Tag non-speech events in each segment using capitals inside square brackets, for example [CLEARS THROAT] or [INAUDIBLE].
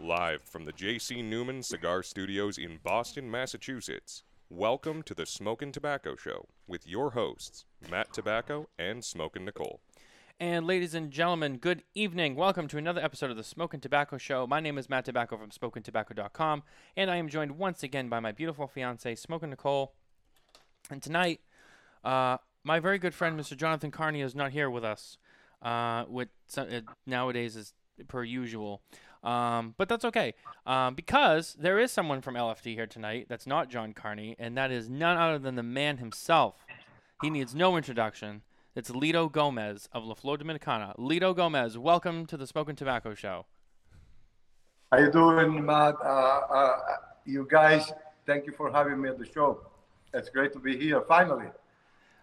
Live from the J.C. Newman Cigar Studios in Boston, Massachusetts. Welcome to the Smokin' Tabacco Show with your hosts, Matt Tabacco and Smokin' Nicole. And ladies and gentlemen, good evening. Welcome to another episode of the Smokin' Tabacco Show. My name is Matt Tabacco from SmokinTabacco.com, and I am joined once again by my beautiful fiance, Smokin' Nicole. And tonight, uh, my very good friend, Mr. Jonathan Carney, is not here with us. Uh, with uh, nowadays is per usual. Um, but that's okay um, because there is someone from LFD here tonight that's not John Carney, and that is none other than the man himself. He needs no introduction. It's Litto Gomez of La Flor Dominicana. Litto Gomez, welcome to the Smokin' Tabacco Show. How you doing, Matt? Uh, uh, you guys, thank you for having me at the show. It's great to be here finally.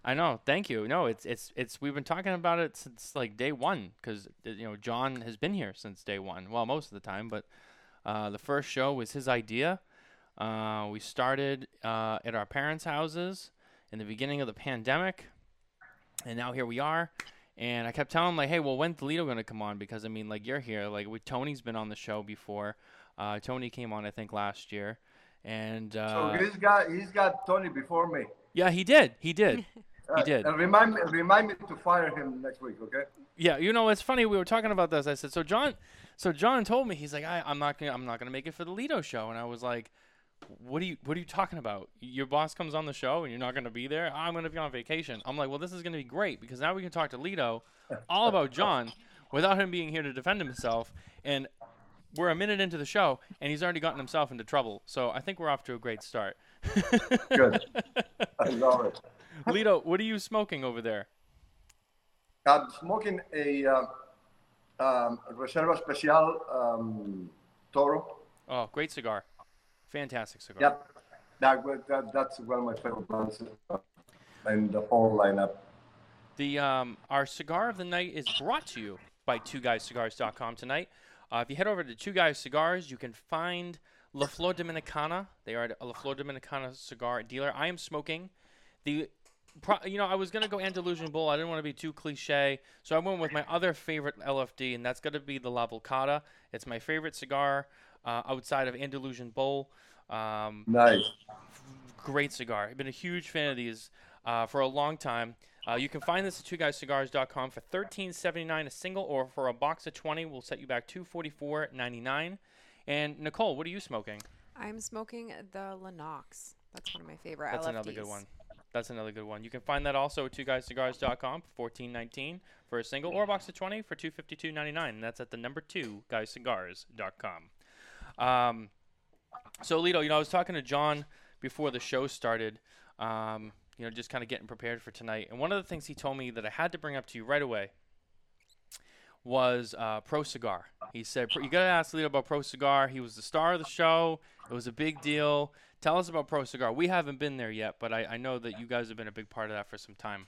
I know. Thank you. No, it's it's it's we've been talking about it since like day one because you know John has been here since day one. Well, most of the time, but uh, the first show was his idea. Uh, we started uh, at our parents' houses in the beginning of the pandemic, and now here we are. And I kept telling him like, "Hey, well, when's Toledo gonna come on?" Because I mean, like, you're here. Like, we, Tony's been on the show before. Uh, Tony came on, I think, last year, and uh, so he's got he's got Tony before me. Yeah, he did. He did. [LAUGHS] He did. Uh, remind me, remind me to fire him next week, okay? Yeah, you know it's funny. We were talking about this. I said, so John, so John told me he's like, I, am not gonna, I'm not gonna make it for the Litto show, and I was like, what are you, what are you talking about? Your boss comes on the show and you're not gonna be there. I'm gonna be on vacation. I'm like, well, this is gonna be great because now we can talk to Litto all about John without him being here to defend himself. And we're a minute into the show, and he's already gotten himself into trouble. So I think we're off to a great start. Good. [LAUGHS] I love it. Litto, what are you smoking over there? I'm smoking a uh, um, Reserva Especial um, Toro. Oh, great cigar. Fantastic cigar. Yep. That, that, that's one of my favorite brands in the whole lineup. The um, Our cigar of the night is brought to you by TwoGuysCigars.com tonight. Uh, if you head over to Two Guys Cigars, you can find La Flor Dominicana. They are a La Flor Dominicana cigar dealer. I am smoking the you know, I was gonna go Andalusian Bull. I didn't want to be too cliche, so I went with my other favorite LFD, and that's gonna be the La Volcada. It's my favorite cigar uh, outside of Andalusian Bull. Um, nice. Great cigar. I've been a huge fan of these uh, for a long time. Uh, you can find this at twoguyscigars.com for $13.79 a single, or for a box of 20, we'll set you back $244.99. And Nicole, what are you smoking? I'm smoking the La Nox. That's one of my favorite. That's LFDs. another good one. That's another good one. You can find that also at twoguyscigars.com for fourteen nineteen for a single or a box of twenty for two fifty two ninety nine. And that's at the number two guyscigars.com. Um, so Litto, you know, I was talking to John before the show started. Um, you know, just kind of getting prepared for tonight. And one of the things he told me that I had to bring up to you right away was uh, Pro Cigar. He said, You got to ask Litto about Pro Cigar. He was the star of the show, it was a big deal. Tell us about Pro Cigar. We haven't been there yet, but I, I know that you guys have been a big part of that for some time.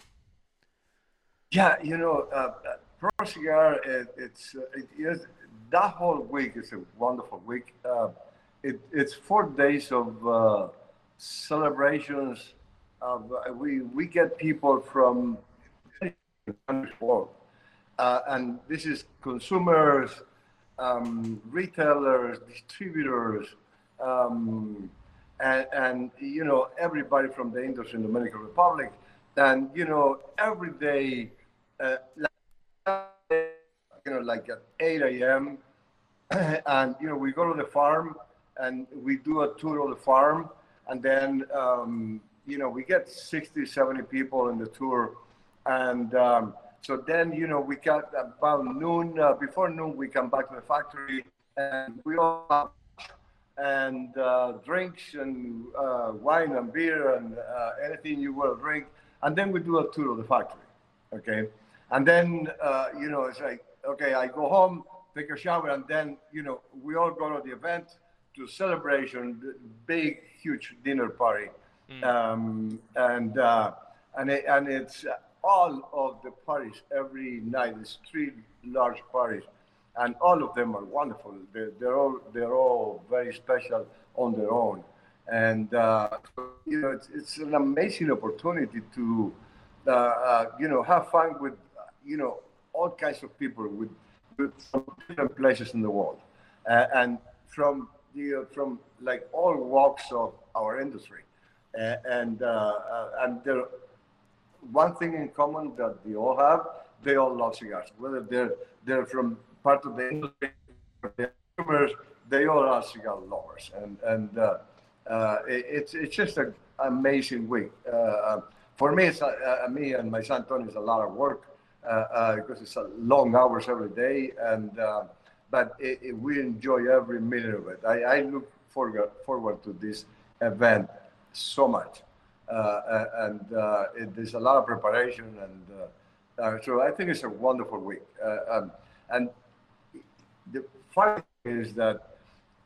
Yeah, you know, uh, Pro Cigar, it, it's, uh, it is, that whole week is a wonderful week. Uh, it, it's four days of uh, celebrations. Uh, we, we get people from the world. Uh, and this is consumers, um, retailers, distributors, um, and, and, you know everybody from the industry in the Dominican Republic, and you know every day, uh, you know like at 8 a.m. [CLEARS THROAT] and you know we go to the farm and we do a tour of the farm, and then um, you know we get 60, 70 people in the tour, and um, so then you know we got about noon uh, before noon we come back to the factory and we all and uh, drinks and uh, wine and beer and uh, anything you will drink. And then we do a tour of the factory. Okay. And then, uh, you know, it's like, okay, I go home, take a shower, and then, you know, we all go to the event, to celebration, big, huge dinner party. Mm. Um, and, uh, and, it, and it's all of the parties every night. It's three large parties and all of them are wonderful. They're, they're all they're all very special on their own, and uh, you know it's, it's an amazing opportunity to uh, uh, you know have fun with you know all kinds of people with, with from different places in the world, uh, and from the from like all walks of our industry, uh, and uh, uh, and there one thing in common that they all have, they all love cigars. Whether they're they're from part of the industry, they all are cigar lovers, and and uh, uh, it, it's it's just an amazing week. Uh, for me, it's uh, me and my son Tony is a lot of work uh, uh, because it's long hours every day, and uh, but it, it, we enjoy every minute of it. I, I look forward forward to this event so much, uh, and uh, it, there's a lot of preparation, and uh, so I think it's a wonderful week. Um, and the funny thing is that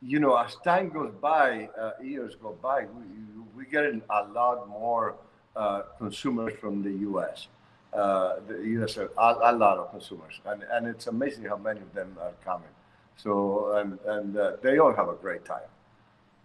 you know, as time goes by, uh, years go by, we, we get a lot more uh, consumers from the U.S. Uh, the U.S. A, a, lot of consumers, and and it's amazing how many of them are coming. So and and uh, they all have a great time.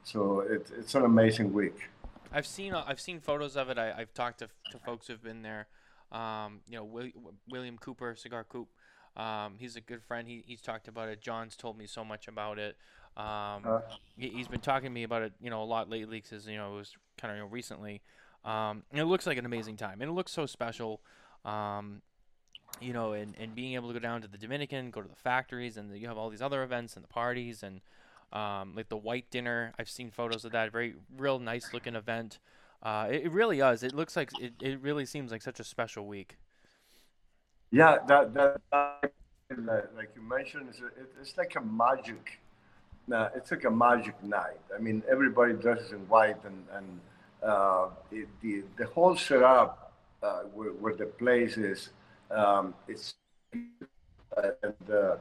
So it's it's an amazing week. I've seen uh, I've seen photos of it. I, have talked to, to folks who've been there. Um, you know, Will, William Cooper, Cigar Coop. Um, he's a good friend. He, he's talked about it. John's told me so much about it. Um, uh, he, has been talking to me about it, you know, a lot lately because you know it was kind of you know, recently. Um, it looks like an amazing time, and it looks so special. Um, you know, and, and being able to go down to the Dominican, go to the factories, and the, you have all these other events and the parties and um, like the white dinner. I've seen photos of that. Very real nice looking event. Uh, it, it, really is. It looks like it, it really seems like such a special week. Yeah, that that like you mentioned, it's, a, it's like a magic. Uh, it's like a magic night. I mean, everybody dresses in white, and and uh, it, the the whole setup uh, where, where, the place is, um, it's uh, and uh,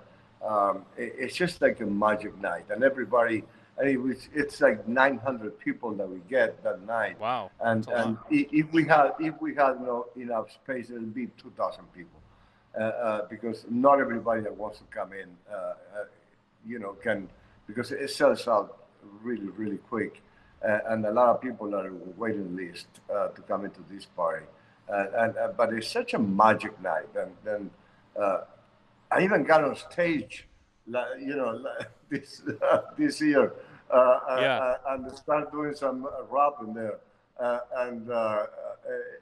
um, it, it's just like a magic night, and everybody. And it was, it's like 900 people that we get that night. Wow! And and if we had if we had no enough space, it would be 2,000 people, uh, uh, because not everybody that wants to come in, uh, uh, you know, can because it sells out really really quick, and a lot of people are waiting list to come into this party. and but it's such a magic night, and then I even got on stage, you know, [LAUGHS] this uh, [LAUGHS] this year, uh, uh, yeah. uh, and start doing some rap in there, uh, and uh,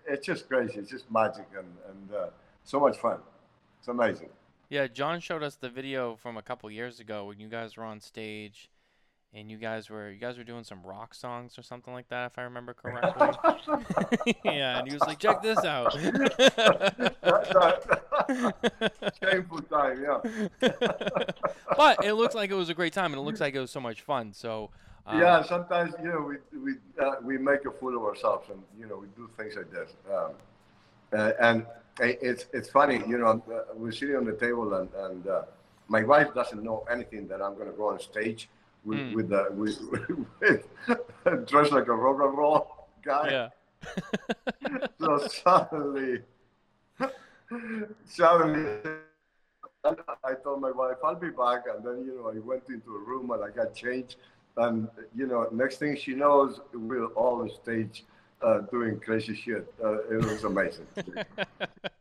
it's just crazy. It's just magic and and so much fun. It's amazing. Yeah, John showed us the video from a couple years ago when you guys were on stage and you guys were you guys were doing some rock songs or something like that if I remember [LAUGHS] correctly. [LAUGHS] yeah, and he was like, "Check this out." [LAUGHS] Shameful time, yeah. but it looks like it was a great time, and it looks like it was so much fun. So. Um, yeah, sometimes you know we we uh, we make a fool of ourselves, and you know we do things like this. Um, uh, and it's it's funny, you know, uh, we're sitting on the table, and and uh, my wife doesn't know anything that I'm going to go on stage with mm. with, uh, with, with [LAUGHS] dressed like a rock and roll guy. Yeah. [LAUGHS] so suddenly, suddenly, I told my wife I'll be back, and then you know I went into a room and I got changed, and you know next thing she knows we're all on stage uh, doing crazy shit. Uh, it was amazing. [LAUGHS]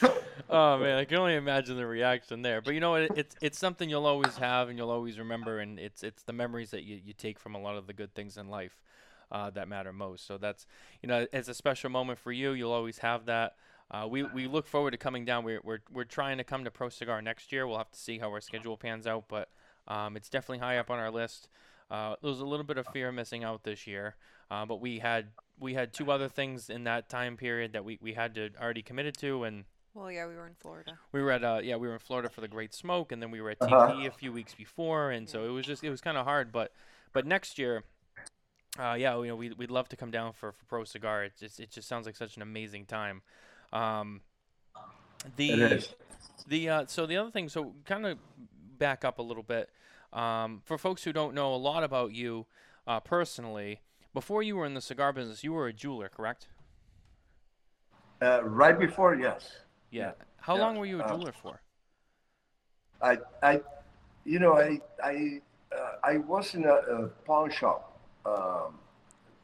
[LAUGHS] oh man, I can only imagine the reaction there. But you know, it, it's it's something you'll always have and you'll always remember, and it's it's the memories that you, you take from a lot of the good things in life uh, that matter most. So that's you know, it's a special moment for you. You'll always have that. Uh, we we look forward to coming down. We're we're we're trying to come to Pro Cigar next year. We'll have to see how our schedule pans out, but um, it's definitely high up on our list. Uh, there was a little bit of fear missing out this year, uh, but we had we had two other things in that time period that we, we had to already committed to, and well, yeah, we were in Florida. We were at uh, yeah, we were in Florida for the Great Smoke, and then we were at TPE uh-huh. a few weeks before, and so it was just it was kind of hard. But but next year, uh, yeah, you know, we we'd love to come down for, for Pro Cigar. It just it just sounds like such an amazing time. Um, the the uh, so the other thing, so kind of back up a little bit. Um, for folks who don't know a lot about you uh, personally, before you were in the cigar business, you were a jeweler, correct? Uh, right before, yes. Yeah. How yeah. long were you a uh, jeweler for? I, I, you know, I, I, uh, I was in a, a pawn shop, um,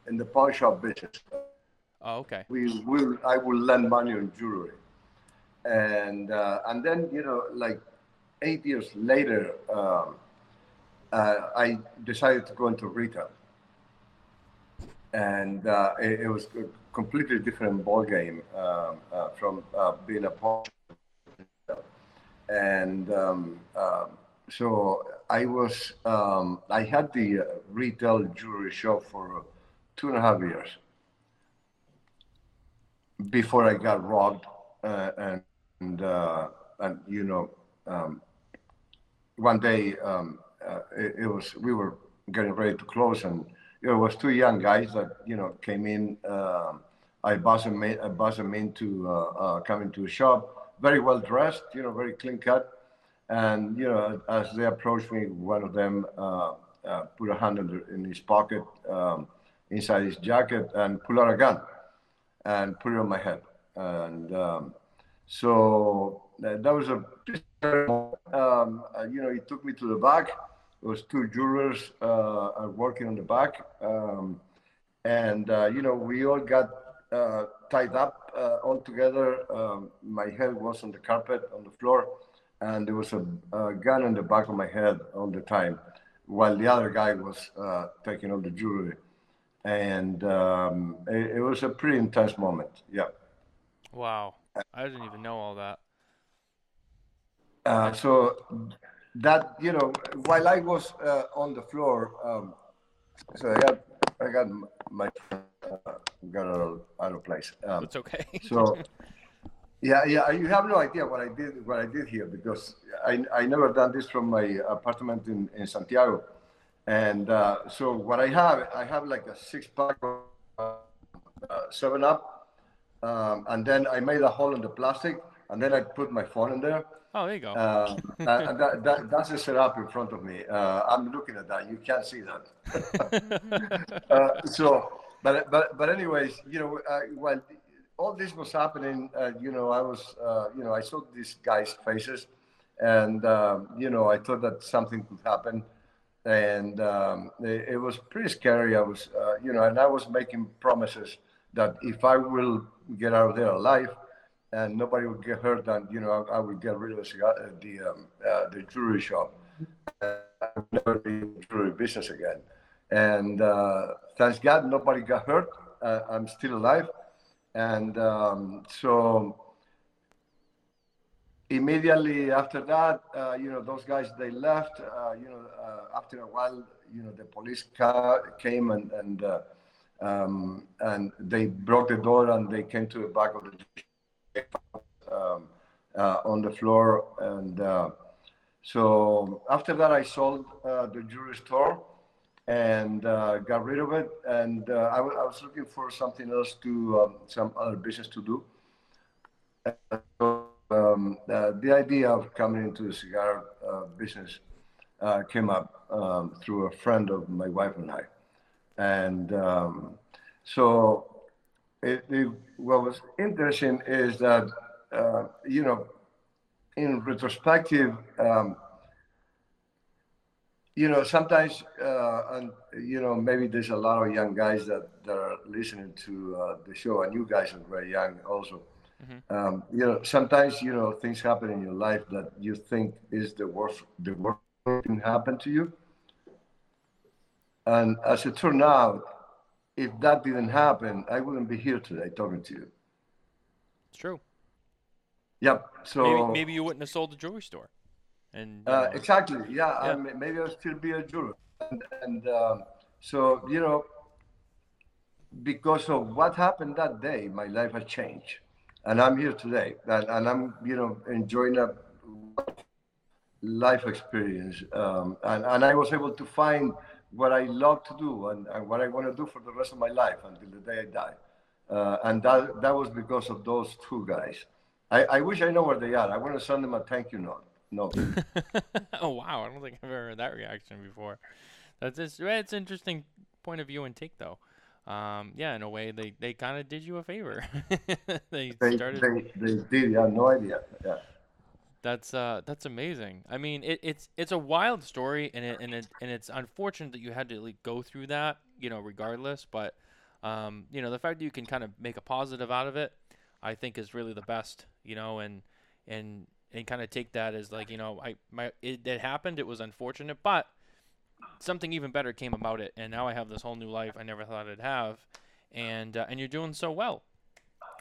in the pawn shop business. Oh, okay. We will. I will lend money on jewelry, and uh, and then you know, like eight years later, um, uh, I decided to go into retail, and uh, it, it was a completely different ball game um, uh, from uh, being a part. And um, um, so I was, um, I had the uh, retail jewelry shop for two and a half years before I got robbed, uh, and and, uh, and you know, um, one day um, it, it was we were getting ready to close, and you know, it was two young guys that you know came in. Um I buzzed them, in, I buzzed them into uh, uh, coming to the shop, very well dressed, you know, very clean cut, and you know, as they approached me, one of them uh, uh put a hand in, his pocket, um, inside his jacket, and pulled out a gun, and put it on my head, and um, so that, that was a um, uh, you know, he took me to the back. Was two jurors uh, working on the back, um, and uh, you know, we all got uh, tied up uh, all together. Um, my head was on the carpet on the floor, and there was a, a, gun in the back of my head all the time, while the other guy was uh, taking all the jewelry. And um, it, it, was a pretty intense moment. Yeah. Wow. I didn't even know all that. Uh, so that you know, while I was uh, on the floor, um, so I got I got my uh, got out of, out of place. Um, That's okay. [LAUGHS] so, yeah, yeah, you have no idea what I did, what I did here because I, I never done this from my apartment in, in Santiago. And uh, so what I have, I have like a six pack of uh, seven up. Um, and then I made a hole in the plastic and then I put my phone in there. Oh, there you go. Uh, [LAUGHS] that, that, that's a setup in front of me. Uh, I'm looking at that. You can't see that. [LAUGHS] uh, so, but but but anyways, you know, uh, while all this was happening, uh, you know, I was, uh, you know, I saw these guys' faces, and um, you know, I thought that something could happen, and um, it, it, was pretty scary. I was, uh, you know, and I was making promises that if I will get out of there alive, and nobody would get hurt, And you know, I, I would get rid of the uh, the um, uh, the jewelry shop. I would never be in jewelry business again. And uh, thanks God, nobody got hurt. Uh, I'm still alive. And um, so immediately after that, uh, you know, those guys, they left. Uh, you know, uh, after a while, you know, the police car came and, and, uh, um, and they broke the door and they came to the back of the um, on the floor. And so after that, I sold the jewelry store and uh, got rid of it. And uh, I, was looking for something else to, um, some other business to do. So, um, uh, the idea of coming into the cigar uh, business uh, came up um, through a friend of my wife and I. And um, so it, it, what was interesting is that, uh, you know, in retrospective, um, you know, sometimes, uh, and you know, maybe there's a lot of young guys that, that are listening to uh, the show, and you guys are very young also. Mm-hmm. Um, you know, sometimes you know things happen in your life that you think is the worst, the worst thing happen to you. And as it turned out, if that didn't happen, I wouldn't be here today talking to you. It's true. Yep. So maybe, maybe you wouldn't have sold the jewelry store. And uh, exactly, yeah. yeah. I maybe I'll still be a jeweler. and, and um, so you know, because of what happened that day, my life has changed, and I'm here today, and, and I'm you know enjoying a life experience, um, and and I was able to find what I love to do and, and what I want to do for the rest of my life until the day I die, uh, and that that was because of those two guys. I, I wish I know where they are. I want to send them a thank you note. No. [LAUGHS] oh wow! I don't think I've ever heard that reaction before. That's just, it's an interesting point of view and take though. Um, yeah, in a way, they, they kind of did you a favor. [LAUGHS] they, they, started. They, they did. I have no idea. Yeah. That's uh that's amazing. I mean, it, it's it's a wild story, and it and it and it's unfortunate that you had to like go through that, you know, regardless. But um, you know, the fact that you can kind of make a positive out of it, I think, is really the best. You know, and and and kind of take that as like you know I my it, it happened it was unfortunate but something even better came about it, and now I have this whole new life I never thought I'd have, and uh, and you're doing so well,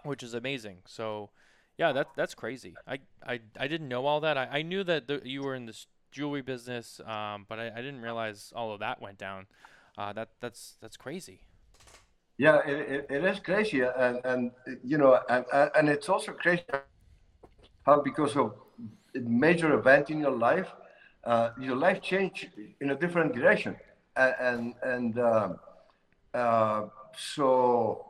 which is amazing. So, yeah, that that's crazy. I I, I didn't know all that. I, I knew that the, you were in this jewelry business, um, but I, I didn't realize all of that went down. Uh, that that's that's crazy. Yeah, it, it, it is crazy, and and you know, and and it's also crazy how because of a major event in your life, uh, your life changed in a different direction, and and, and uh, so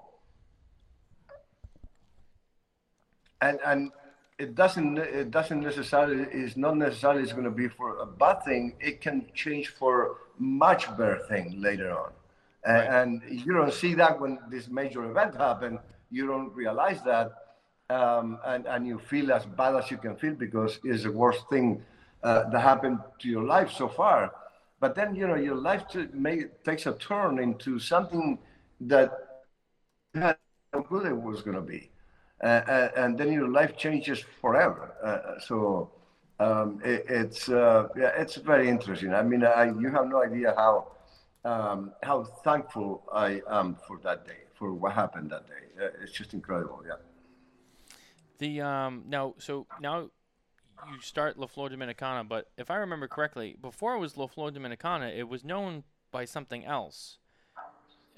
and and it doesn't it doesn't necessarily is not necessarily it's going to be for a bad thing. It can change for much better thing later on, Right. and you don't see that when this major event happened. You don't realize that, um, and and you feel as bad as you can feel because it's the worst thing uh, that happened to your life so far. But then you know your life to may, takes a turn into something that you had no good it was going to be, uh, uh, and then your life changes forever. Uh, so um, it, it's uh, yeah, it's very interesting. I mean, I, you have no idea how um, how thankful I am for that day, for what happened that day. Uh, it's just incredible. Yeah. The um now so now you start La Flor Dominicana, but if I remember correctly, before it was La Flor Dominicana, it was known by something else.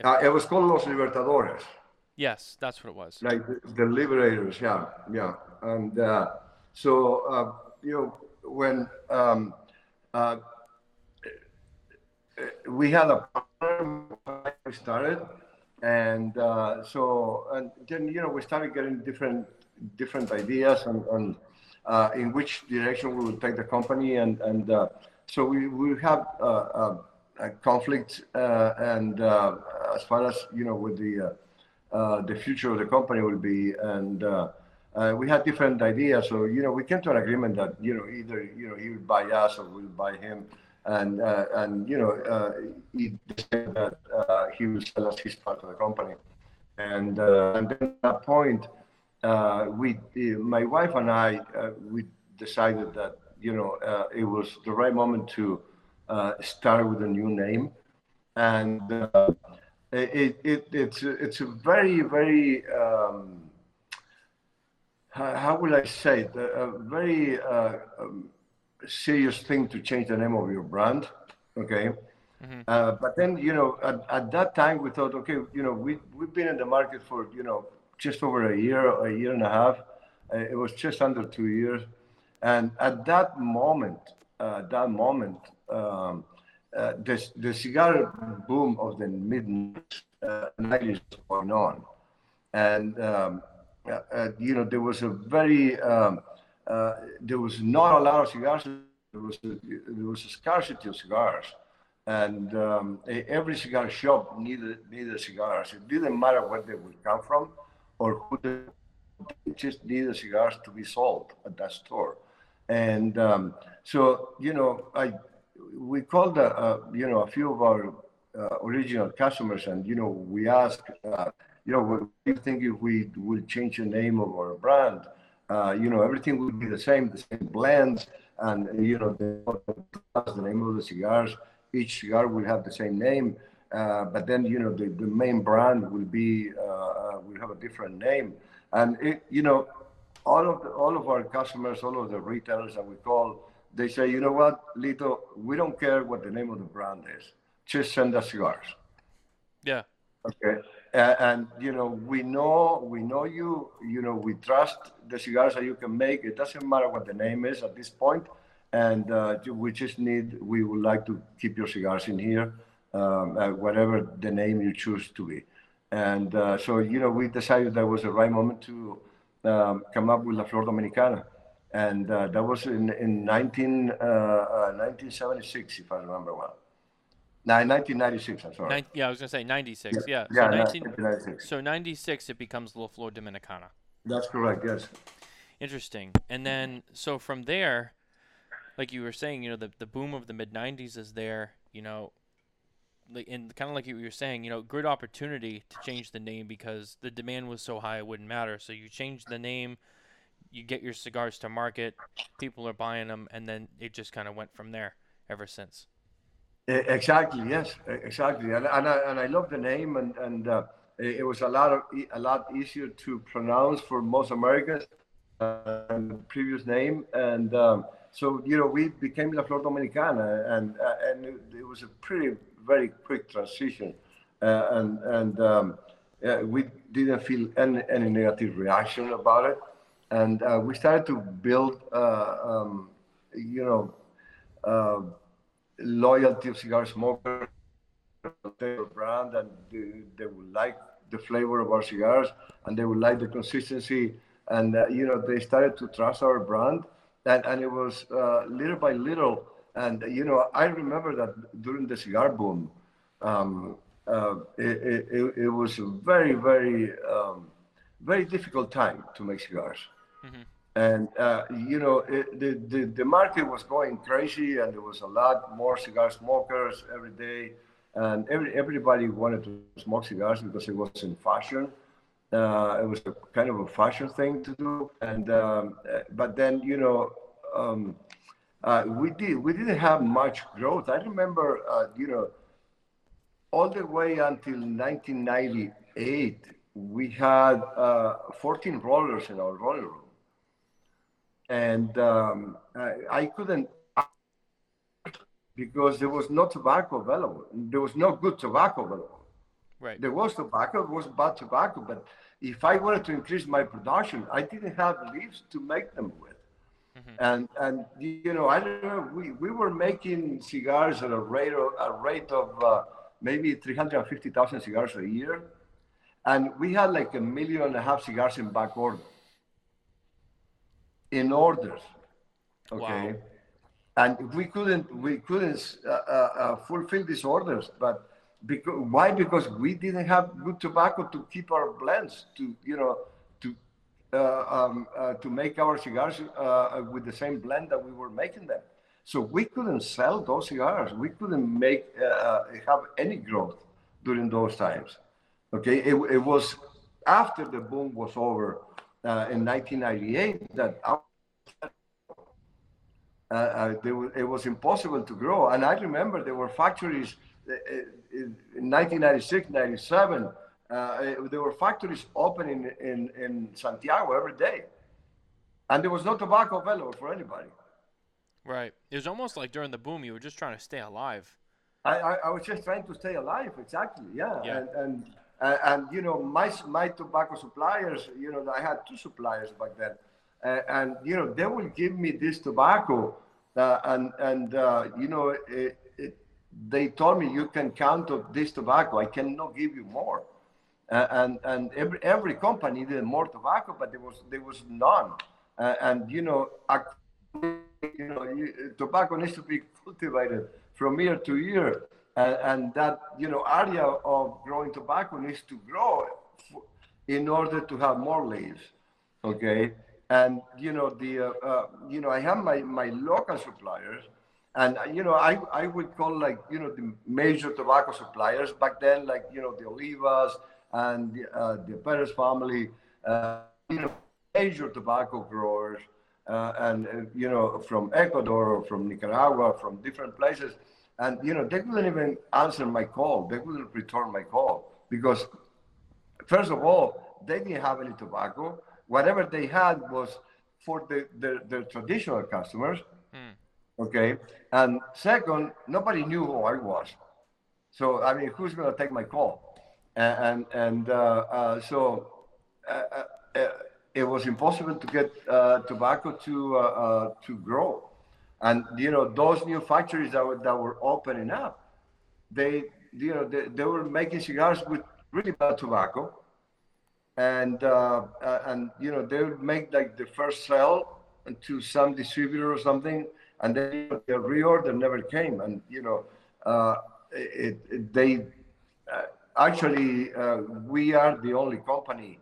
Uh, it was called Los Libertadores. yes, that's what it was. like the, the liberators yeah yeah and uh, so uh, you know when um, uh, we had a partner when we started and uh, so and then you know we started getting different different ideas and, uh, in which direction we would take the company and and uh, so we we have uh, uh, a conflict uh, and as far as you know with the the future of the company will be. And uh, we had different ideas. So, you know, we came to an agreement that, you know, either, you know, he would buy us or we'll buy him. And, uh, and you know, uh, he decided that uh, he will sell us his part of the company. And, uh, and then at that point, uh, we, my wife and I, uh, we decided that, you know, it was the right moment to start with a new name. And it, it, it's, it's a very, very, um, how, how will I say it? A, very um, serious thing to change the name of your brand. Okay. Uh, but then, you know, at, at that time we thought, okay, you know, we, we've been in the market for, you know, just over a year, a year and a half. Uh, it was just under two years. And at that moment, uh, that moment, um, uh, the, the cigar boom of the mid uh, 90s was going on. And, um, uh, uh, you know, there was a very, um, uh, there was not a lot of cigars. There was a, there was a scarcity of cigars. And um, every cigar shop needed, needed cigars. It didn't matter where they would come from or who they they just needed cigars to be sold at that store. And um, so, you know, I we called, uh, uh, you know, a few of our uh, original customers, and you know, we asked, uh, you know, what do you think if we would change the name of our brand? Uh, you know, everything would be the same, the same blends, and you know, the, the name of the cigars. Each cigar will have the same name, uh, but then you know, the, the main brand will be uh, uh, will have a different name, and it, you know, all of the, all of our customers, all of the retailers that we call, they say, you know what, Litto, we don't care what the name of the brand is, just send us cigars. Yeah. Okay. Uh, and you know, we know we know you. You know, we trust the cigars that you can make. It doesn't matter what the name is at this point, and uh, we just need. We would like to keep your cigars in here, um, uh, whatever the name you choose to be. And uh, so, you know, we decided that was the right moment to um, come up with La Flor Dominicana, and uh, that was in in 19, uh, uh, 1976, if I remember well. No, 1996. I'm sorry. Nin- yeah, I was gonna say 96. Yeah. Yeah, so, 19, 1996. so 96 it becomes La Flor Dominicana. That's correct. Yes. Interesting. And then so from there, like you were saying, you know, the the boom of the mid '90s is there. You know, like and kind of like you were saying, you know, good opportunity to change the name because the demand was so high it wouldn't matter. So you change the name, you get your cigars to market, people are buying them, and then it just kind of went from there ever since. Exactly. Yes. Exactly. And and I, and I love the name, and and uh, it was a lot of a lot easier to pronounce for most Americans than the previous name, and um, so you know we became La Flor Dominicana, and uh, and it, it was a pretty very quick transition, uh, and and um, uh, we didn't feel any, any negative reaction about it, and uh, we started to build, uh, um, you know. Loyalty of cigar smokers brand and they, they would like the flavor of our cigars and they would like the consistency. And uh, you know they started to trust our brand and, and it was uh, little by little. And you know i remember that during the cigar boom um, uh, it, it, it was a very very um, very difficult time to make cigars and uh, you know it, the, the the market was going crazy and there was a lot more cigar smokers every day. And every, everybody wanted to smoke cigars because it was in fashion. Uh, it was a kind of a fashion thing to do. And um, uh, but then you know um, uh, we did we didn't have much growth. I remember uh, you know all the way until 1998 we had uh, 14 rollers in our roller room and um, I, I couldn't because there was no tobacco available. There was no good tobacco available. Right. There was tobacco, it was bad tobacco, but if I wanted to increase my production, I didn't have leaves to make them with. And and you know, I don't know, we, we were making cigars at a rate of a rate of uh, maybe 350,000 cigars a year. And we had like a million and a half cigars in back order. In orders. Okay. Wow. And we couldn't we couldn't uh, uh, uh, fulfill these orders, but because why? Because we didn't have good tobacco to keep our blends to you know to uh, um, uh, to make our cigars uh, with the same blend that we were making them. So we couldn't sell those cigars. We couldn't make have any growth during those times. Okay, it, it was after the boom was over uh, in 1998 that uh, uh, there was, it was impossible to grow. And I remember there were factories uh, uh, in 1996, 97. Uh, uh, there were factories open in, in, in Santiago every day. And there was no tobacco available for anybody. Right. It was almost like during the boom, you were just trying to stay alive. I, I, I was just trying to stay alive, exactly. Yeah. Yeah. And, and, uh, and, you know, my, my tobacco suppliers, you know, I had two suppliers back then. Uh, and, you know, they will give me this tobacco. Uh, and, and uh, you know, it, it, they told me you can count on this tobacco. I cannot give you more. Uh, and and every, every company needed more tobacco, but there was there was none. Uh, and you know, you know, you, tobacco needs to be [LAUGHS] cultivated from year to year, and, and that you know area of growing tobacco needs to grow in order to have more leaves. Okay, and you know the uh, uh, you know I have my my local suppliers. And you know, I, I would call like you know the major tobacco suppliers back then, like you know the Olivas and the, uh, the Perez family, uh, you know, major tobacco growers, uh, and uh, you know from Ecuador or from Nicaragua, from different places, and you know they couldn't even answer my call. They couldn't return my call because first of all, they didn't have any tobacco. Whatever they had was for the, the, the traditional customers. Okay. And second, nobody knew who I was. So, I mean, who's going to take my call? And, and, and uh, uh, so uh, uh, uh, it was impossible to get uh, tobacco to, to grow. And, you know, those new factories that were, that were opening up, they, you know, they, they were making cigars with really bad tobacco. And uh, uh, and you know they would make like the first sale to some distributor or something, and then the reorder never came, and you know uh, it, it they uh, actually uh, we are the only company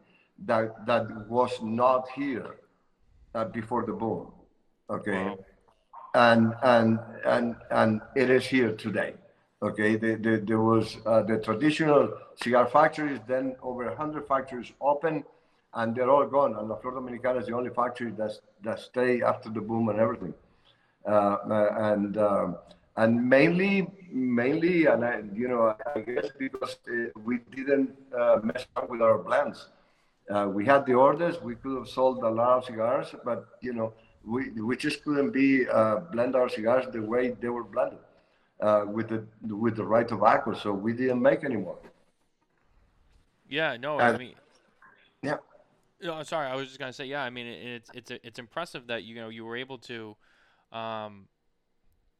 that that was not here uh, before the boom, okay, Wow. And and and and it is here today. Okay, the, the, there was uh, the traditional cigar factories, then over 100 factories open, and they're all gone. And La Flor Dominicana is the only factory that's, that stay after the boom and everything. Uh, uh, and um, and mainly, mainly, and I, you know, I guess because uh, we didn't uh, mess up with our plans. Uh, we had the orders, we could have sold a lot of cigars, but you know, we we just couldn't be uh, blend our cigars the way they were blended uh, with the with the right tobacco. So we didn't make anymore. Yeah, no, I mean, Yeah. no, sorry, I was just gonna say, yeah, I mean, it, it's it's it's impressive that you know you were able to, um,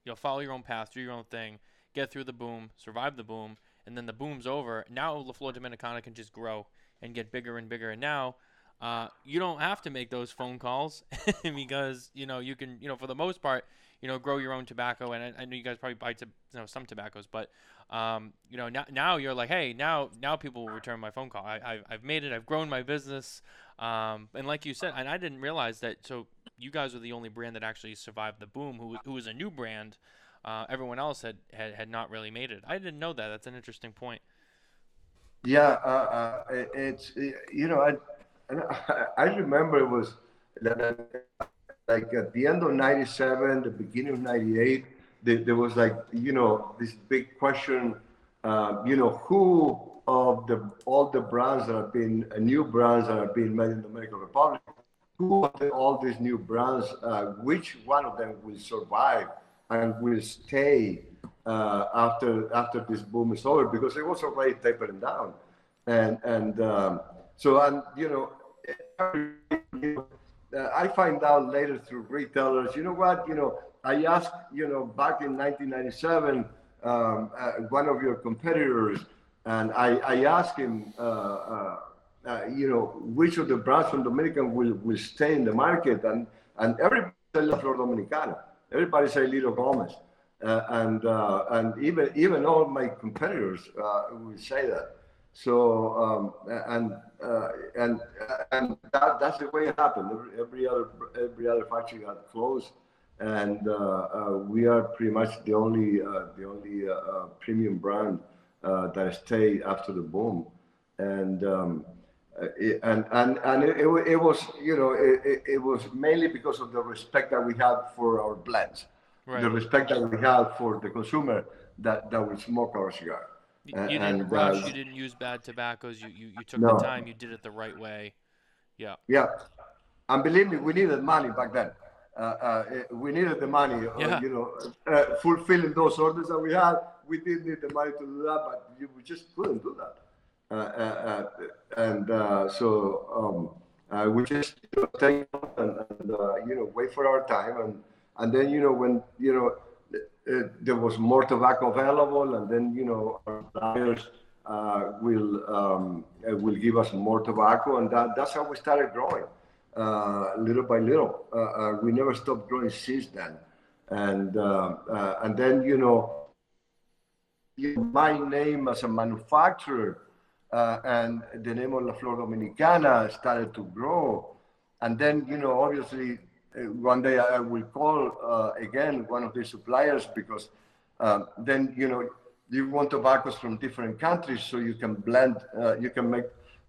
you know, follow your own path, do your own thing, get through the boom, survive the boom, and then the boom's over. Now La Flor Dominicana can just grow and get bigger and bigger, and now. Uh, you don't have to make those phone calls [LAUGHS] because you know you can you know for the most part you know grow your own tobacco. And I, I know you guys probably buy to, you know some tobaccos but um, you know now, now you're like hey now now people will return my phone call. I, I, I've made it. I've grown my business. Um, and like you said and I didn't realize that so you guys were the only brand that actually survived the boom who, who was a new brand. Uh, everyone else had, had had not really made it. I didn't know that. That's an interesting point. Yeah, uh, uh, it- it's you know I I remember it was like at the end of '97, the beginning of '98. There, there was like you know this big question. Uh, you know who of the all the brands that have been uh, new brands that have been made in the Dominican Republic, who of the, all these new brands, uh, which one of them will survive and will stay uh, after after this boom is over? Because it was already tapering down, and and um, so and you know, uh, I find out later through retailers. You know what? You know, I asked you know back in 1997 um, uh, one of your competitors, and I I asked him. Uh, uh, uh, you know, which of the brands from Dominican will, will stay in the market. And, and everybody said La Flor Dominicana. Everybody say Litto Gomez. And, and even, even all my competitors uh, will say that. So, um, and, uh, and, and that, that's the way it happened. Every, every other, every other factory got closed. And uh, uh, we are pretty much the only, uh, the only uh, uh, premium brand uh, that stayed after the boom. And, um, uh, it- and and and it, it, was you know it, it, was mainly because of the respect that we had for our blends Right. the respect that we had for the consumer that that will smoke our cigar you, you didn't and, rush uh, you didn't use bad tobaccos you, you, you took No. the time you did it the right way. Yeah. Yeah. And believe me we needed money back then. Uh, uh, eh, we needed the money uh, Yeah. you know uh, fulfilling those orders that we had. We did need the money to do that but you, we just couldn't do that. Uh, uh, uh, and uh, so um, uh, we just you know, take and, and uh, you know wait for our time. And and then you know when you know uh, there was more tobacco available and then you know our buyers uh, will um, uh, will give us more tobacco and that, that's how we started growing uh, little by little uh, we never stopped growing since then and and then you know my name as a manufacturer and the name of La Flor Dominicana started to grow. And then, you know, obviously, one day I will call uh, again one of the suppliers because um, then, you know, you want tobaccos from different countries so you can blend, uh, you can make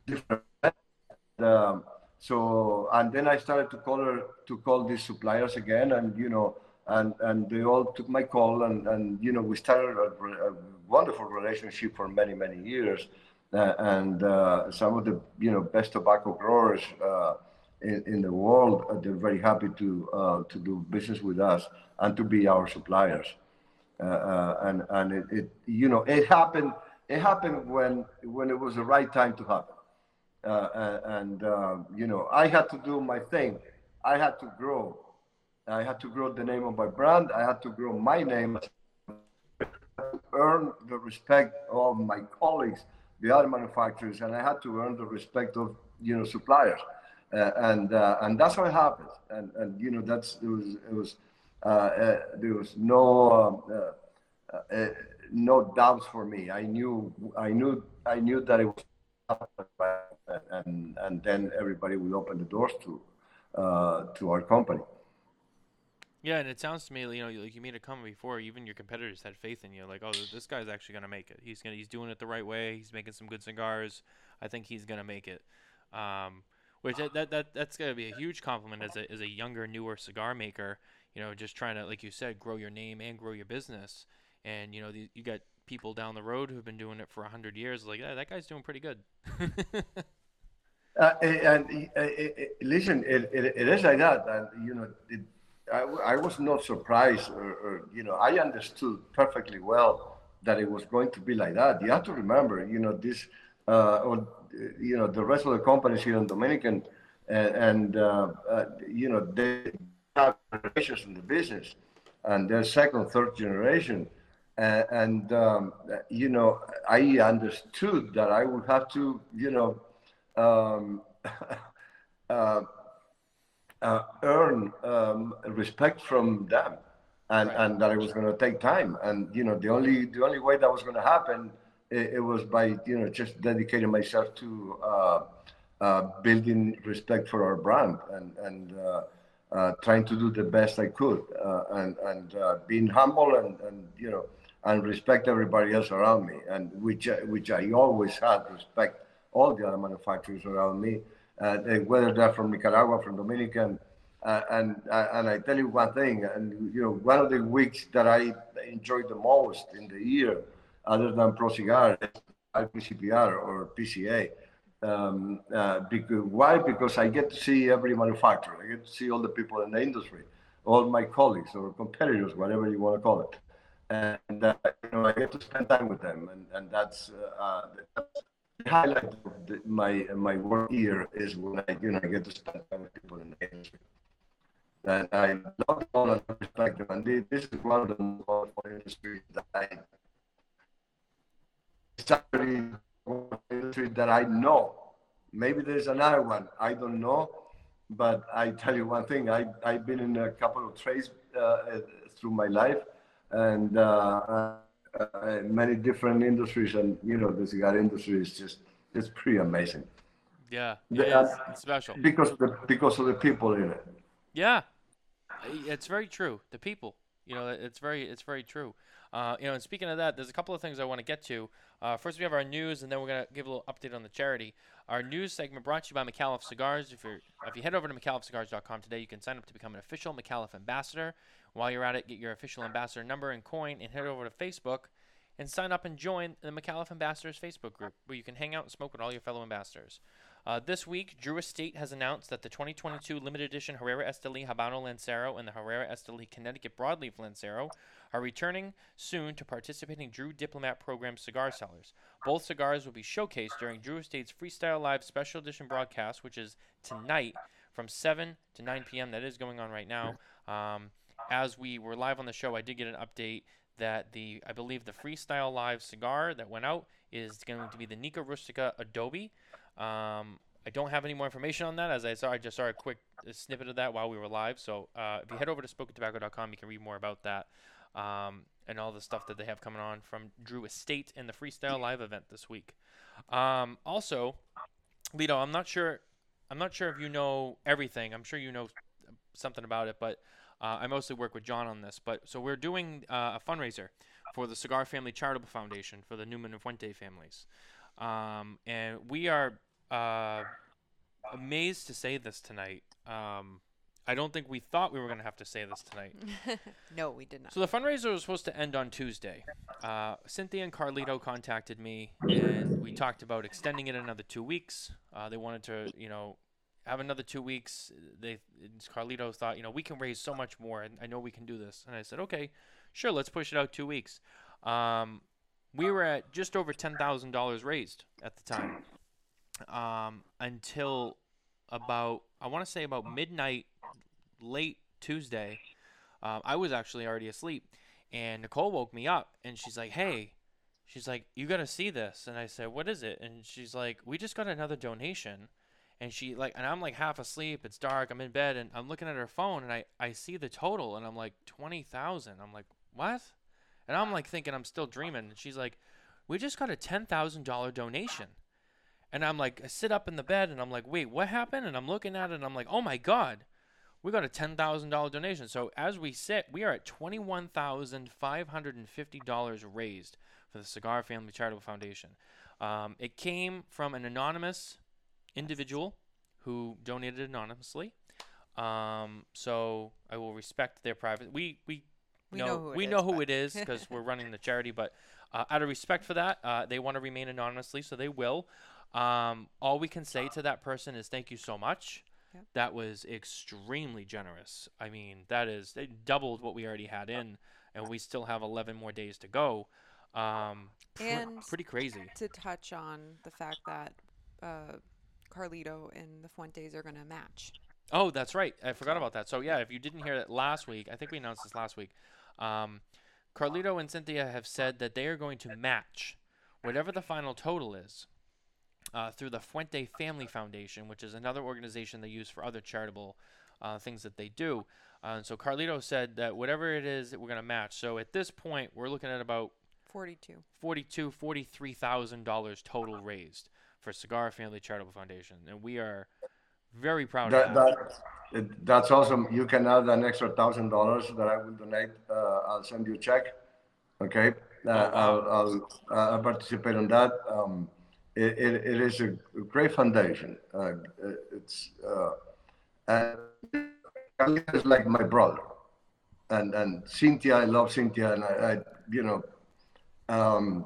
different. Um, so, and then I started to call her, to call these suppliers again, and you know, and and they all took my call, and and you know, we started a, a wonderful relationship for many many years, uh, and uh, some of the you know best tobacco growers uh, in, in the world, uh, they're very happy to uh, to do business with us and to be our suppliers, uh, uh, and and it, it you know it happened it happened when when it was the right time to happen uh, and, and uh, you know I had to do my thing. I had to grow. I had to grow the name of my brand. I had to grow my name, earn the respect of my colleagues, the other manufacturers, and I had to earn the respect of you know suppliers, uh, and uh, and that's what happened. And and you know that's it was it was uh, uh, there was no. Um, uh, uh, no doubts for me. I knew, I knew, I knew that it was and and then everybody will open the doors to uh, to our company. Yeah, and it sounds to me, you know, like you made a comment before. Even your competitors had faith in you, like, oh, this guy's actually gonna make it. He's gonna, he's doing it the right way. He's making some good cigars. I think he's gonna make it. Um, which that, that, that that's gonna be a huge compliment as a as a younger, newer cigar maker. you know, just trying to, like you said, grow your name and grow your business. And you know, the, you got people down the road who've been doing it for a hundred years. Like, yeah, that guy's doing pretty good. Uh, and uh, listen, it, it, it is like that, and you know, it, I, I was not surprised, or, or, you know, I understood perfectly well that it was going to be like that. You have to remember, you know, this, uh, or, you know, the rest of the companies here in Dominican, and, and uh, uh, you know, they have generations in the business, and they're second, third generation, and, and um, you know, I understood that I would have to, you know um, [LAUGHS] uh, uh, earn um, respect from them, and right. and that it was going to take time. And you know, the only the only way that was going to happen, it, it, was by you know just dedicating myself to uh, uh building respect for our brand and and. Uh, uh, trying to do the best I could, and and being humble and, and you know and respect everybody else around me, and which which I always had respect all the other manufacturers around me, uh, whether they're from Nicaragua, from Dominican. Uh, and uh, and I tell you one thing, and you know, one of the weeks that I enjoyed the most in the year, other than Pro Cigar, PCPR or PCA. Um, uh, because why? Because I get to see every manufacturer. I get to see all the people in the industry, all my colleagues or competitors, whatever you want to call it. And uh, you know, I get to spend time with them, and and that's, uh, that's highlight of the, my my work here is when I you know I get to spend time with people in the industry. And I love all of the perspective, and this is one of the most wonderful industries that I industry that I know. Maybe there's another one I don't know, but I tell you one thing: I I've been in a couple of trades uh, through my life, and uh, uh, many different industries, and you know the cigar industry is just it's pretty amazing. Yeah, it it's special because of the because of the people in it. Yeah, it's very true. The people, you know, it's very it's very true. Uh, you know, and speaking of that, there's a couple of things I want to get to. Uh, first, we have our news, and then we're gonna give a little update on the charity. Our news segment brought to you by Micallef Cigars. If you if you head over to MicallefCigars.com today, you can sign up to become an official Micallef ambassador. While you're at it, get your official ambassador number and coin, and head over to Facebook and sign up and join the Micallef Ambassadors Facebook group, where you can hang out and smoke with all your fellow ambassadors. Uh, this week, Drew Estate has announced that the 2022 limited edition Herrera Esteli Habano Lancero and the Herrera Esteli Connecticut Broadleaf Lancero are returning soon to participating Drew Diplomat Program cigar sellers. Both cigars will be showcased during Drew Estate's Freestyle Live Special Edition broadcast, which is tonight from 7 to 9 p.m. That is going on right now. Um, as we were live on the show, I did get an update that the I believe the Freestyle Live cigar that went out is going to be the Nica Rustica Adobe. Um, I don't have any more information on that, as I saw. I just saw a quick snippet of that while we were live. So uh, if you head over to SmokinTabacco.com, you can read more about that um, and all the stuff that they have coming on from Drew Estate and the Freestyle Live event this week. Um, also, Litto, I'm not sure. I'm not sure if you know everything. I'm sure you know something about it, but uh, I mostly work with Jon on this, but so we're doing uh, a fundraiser for the Cigar Family Charitable Foundation for the Newman and Fuente families, um, and we are uh, amazed to say this tonight. Um, I don't think we thought we were going to have to say this tonight. [LAUGHS] no, we did not. So the fundraiser was supposed to end on Tuesday. Uh, Cynthia and Carlito contacted me, and we talked about extending it another two weeks. Uh, they wanted to, you know, have another two weeks. They Carlito thought, you know, we can raise so much more. I know we can do this. And I said, okay, sure, let's push it out two weeks. Um, we were at just over ten thousand dollars raised at the time, um, until about I want to say about midnight, late Tuesday. Um, I was actually already asleep, and Nicole woke me up, and she's like, "Hey." She's like, "You got to see this," and I said, "What is it?" And she's like, "We just got another donation and she like and I'm like half asleep. It's dark. I'm in bed and I'm looking at her phone and I I see the total and I'm like twenty thousand. I'm like what? And I'm like thinking I'm still dreaming. And she's like, we just got a ten thousand dollar donation. And I'm like, I sit up in the bed and I'm like, wait, what happened? And I'm looking at it and I'm like, oh my god, we got a ten thousand dollar donation. So as we sit, we are at twenty one thousand five hundred and fifty dollars raised for the Cigar Family Charitable Foundation. Um, it came from an anonymous individual who donated anonymously. Um, so I will respect their private. We we, We know, know who it we is, know who it is because we're [LAUGHS] running the charity. But uh, out of respect for that, uh, they want to remain anonymously, so they will. Um, all we can say to that person is thank you so much. Yep. That was extremely generous. I mean, that is it doubled what we already had in, and we still have 11 more days to go. Um, pr- And pretty crazy. To touch on the fact that uh, Carlito and the Fuentes are going to match. Oh, that's right. I forgot about that. So yeah, if you didn't hear that last week, I think we announced this last week. Um, Carlito and Cynthia have said that they are going to match whatever the final total is uh, through the Fuente Family Foundation, which is another organization they use for other charitable uh, things that they do. Uh, and so Carlito said that whatever it is that we're going to match. So at this point, we're looking at about 42. forty-two, forty-three thousand dollars total raised for Cigar Family Charitable Foundation, and we are very proud That, of that. that, it- that's awesome. You can add an extra thousand dollars that I will donate. Uh, I'll send you a check. Okay. Uh. I'll, I'll, uh, I'll participate in that. Um, it, it, it is a great foundation. Uh, it's, uh, and it's like my brother. And, and Cynthia, I love Cynthia. And I, I you know, um,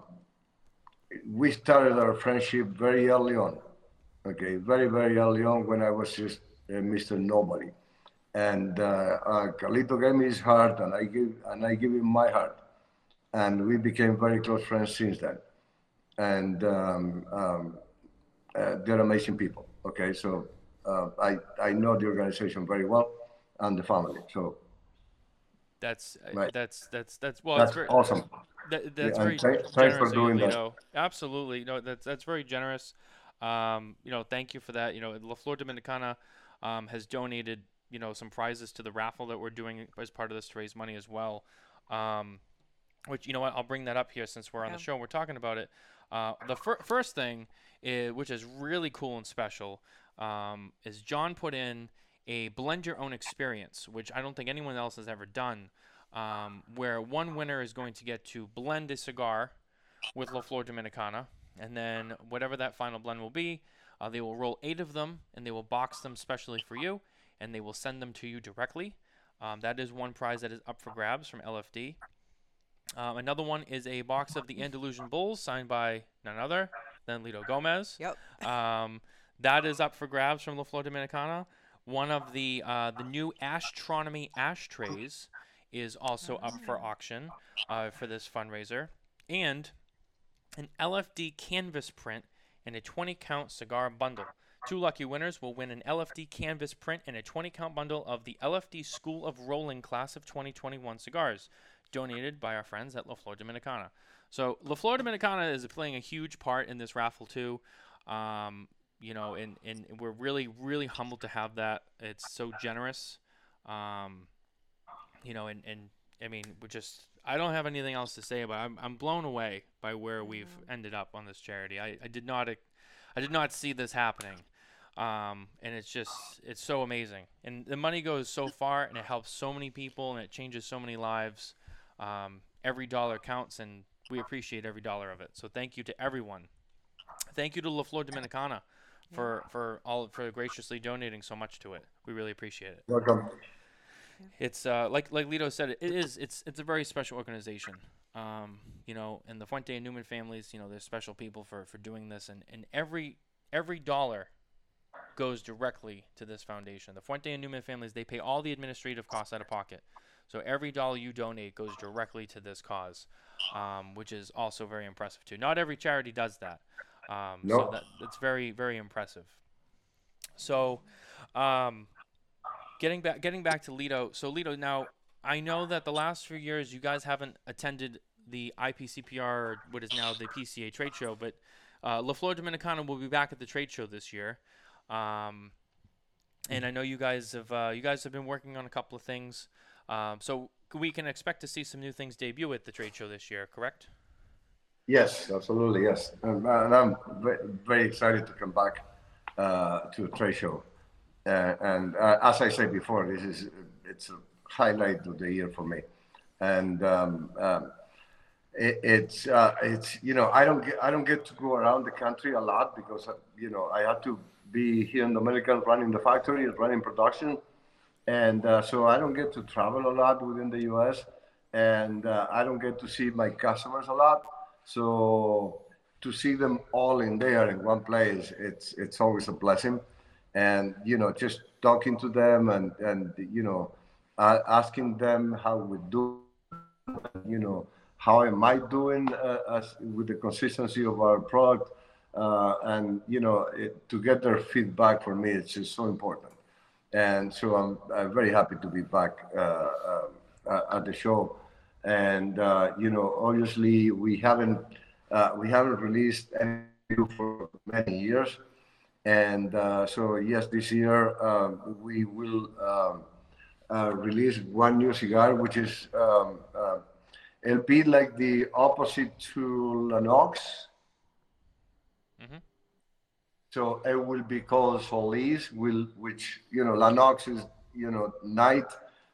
we started our friendship very early on okay, very, very early on when I was just uh, Mr. Nobody. And uh, uh, Carlito gave me his heart, and I give and I give him my heart, and we became very close friends since then. And um, um, uh, they're amazing people. Okay, so uh, I I know the organization very well and the family. So That's Right. that's that's that's well. that's very, awesome. That, that's and very thank- thanks generous for of you, doing that. Absolutely, no, that's that's very generous. Um, you know, thank you for that. You know, La Flor Dominicana um, has donated you know some prizes to the raffle that we're doing as part of this to raise money as well. Um, which you know what, I'll bring that up here since we're on the show. and We're talking about it. Uh, the fir- first thing, is, which is really cool and special, um, is Jon put in a blend your own experience, which I don't think anyone else has ever done um, where one winner is going to get to blend a cigar with La Flor Dominicana, and then whatever that final blend will be, uh, they will roll eight of them, and they will box them specially for you, and they will send them to you directly. Um, that is one prize that is up for grabs from LFD. Um, another one is a box of the Andalusian Bulls signed by none other than Litto Gomez. Yep. Um, that is up for grabs from La Flor Dominicana. One of the uh, the new Ashtronomy ashtrays is also up for auction uh, for this fundraiser, and an LFD canvas print and a 20 count cigar bundle. Two lucky winners will win an LFD canvas print and a 20 count bundle of the LFD School of Rolling Class of 2021 cigars, donated by our friends at La Flor Dominicana. So La Flor Dominicana is playing a huge part in this raffle too. Um, you know, and, and we're really, really humbled to have that. It's so generous. Um, you know, and, and I mean, we're just, I don't have anything else to say about it. I'm, I'm blown away by where we've ended up on this charity. I, I did not, I did not see this happening. Um, and it's just, it's so amazing. And the money goes so far and it helps so many people and it changes so many lives. Um, every dollar counts and we appreciate every dollar of it. So thank you to everyone. Thank you to La Flor Dominicana for, for all, for graciously donating so much to it. We really appreciate it Welcome. It's uh, like like Litto said, it is it's it's a very special organization. Um, you know, and the Fuente and Newman families, you know, they're special people for for doing this, and and every every dollar goes directly to this foundation. The Fuente and Newman families, they pay all the administrative costs out of pocket. So every dollar you donate goes directly to this cause, um, which is also very impressive too. Not every charity does that. Um, So that, that's very very impressive. So, um, getting back getting back to Litto. So Litto, now I know that the last few years you guys haven't attended the IPCPR, or what is now the PCA trade show, but uh, La Flor Dominicana will be back at the trade show this year. Um, and I know you guys have uh, you guys have been working on a couple of things. Um, so we can expect to see some new things debut at the trade show this year, correct? Yes, absolutely, yes. And, and I'm very, excited to come back uh, to a trade show. Uh, and uh, as I said before, this is it's a highlight of the year for me. And um, um, it, it's uh, it's you know I don't get I don't get to go around the country a lot because uh, you know I have to be here in Dominican running the factory, running production. and uh, so I don't get to travel a lot within the U.S. and I don't get to see my customers a lot. So to see them all in there in one place, it's it's always a blessing. And you know, just talking to them and and you know, uh, asking them how we do, you know, how am I doing uh, as with the consistency of our product, uh, and you know, it, to get their feedback for me, it's just so important. And so I'm, I'm very happy to be back uh, uh, at the show. And uh, you know, obviously, we haven't we haven't released any for many years. And so yes, this year we will. Um, uh, release one new cigar, which is um, uh, be like the opposite to La Nox. Mm-hmm. So it will be called Solis, will which you know La Nox is you know night,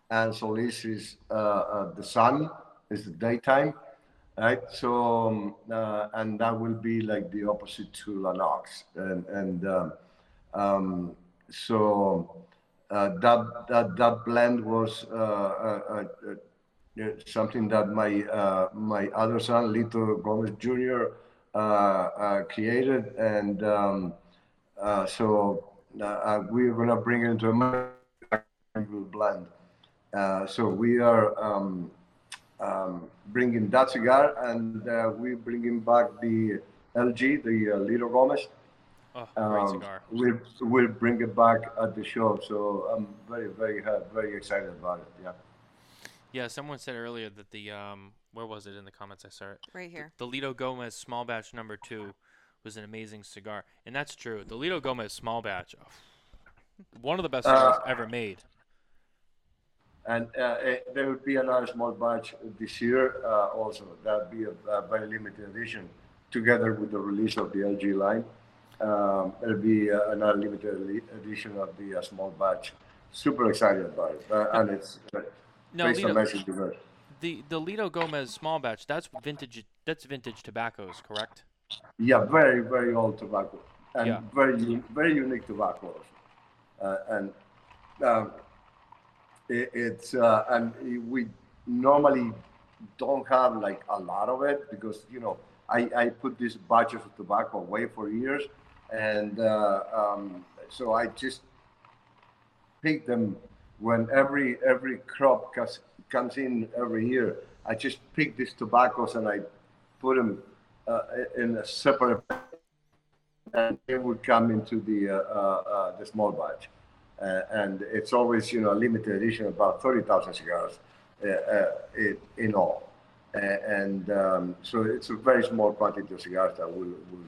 and Solis is uh, uh the sun, is the daytime, right? So um, uh, and that will be like the opposite to La Nox, and and um, um so uh, that that that blend was uh, something that my my other son Litto Gomez Jr. created, and um, so we're gonna bring it into a blend. so we are. Um, bringing that cigar, and uh, we're bringing back the LG, the uh, Litto Gomez, Oh, great um, cigar. We'll, we'll bring it back at the show. So I'm very, very, very excited about it. Yeah. Yeah, someone said earlier that the um, where was it in the comments? I saw it right here. The, the Litto Gomez small batch number two was an amazing cigar, and that's true. The Litto Gomez small batch, oh, one of the best cigars uh, ever made. And uh, it, there would be another small batch this year uh, also. That'd be a, very limited edition, together with the release of the LG line. Um, it'll be uh, an unlimited edition of the uh, small batch. Super excited about it, uh, and it's uh, no, Litto, the the Litto Gomez small batch. That's vintage. That's vintage tobaccos, correct? Yeah, very very old tobacco, and yeah. very very unique tobacco, uh, and um, it, it's uh, and we normally don't have like a lot of it because you know I, I put these batches of tobacco away for years and uh, um, so I just pick them when every every crop comes comes in every year. I just pick these tobaccos and I put them uh, in a separate, and they would come into the uh, uh, uh the small batch. Uh, and it's always you know a limited edition, about thirty thousand cigars in, in, all. and um, so it's a very small quantity of cigars that we'll,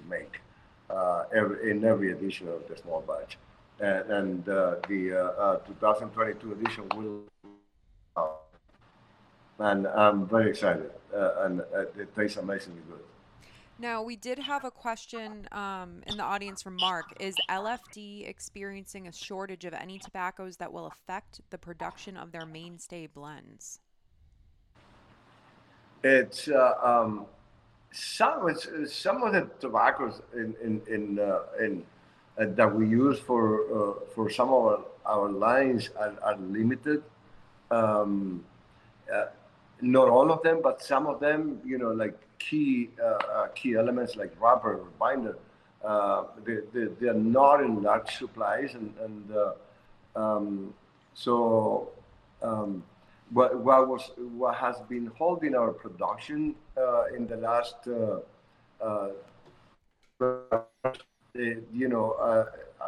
make uh, every, in every edition of the small batch. And, and uh, the uh, 2022 edition will, and I'm very excited, and it tastes amazingly good. Now, we did have a question um, in the audience from Mark. Is LFD experiencing a shortage of any tobaccos that will affect the production of their mainstay blends? It's uh, um, some some of the tobaccos in in in, uh, in uh, that we use for uh, for some of our, our lines are, are limited. Um, uh, not all of them, but some of them, you know, like key uh, uh, key elements like rubber or binder, they, they, they, are not in large supplies, and and um, so. Um, what, what was what has been holding our production uh, in the last uh, uh, you know uh,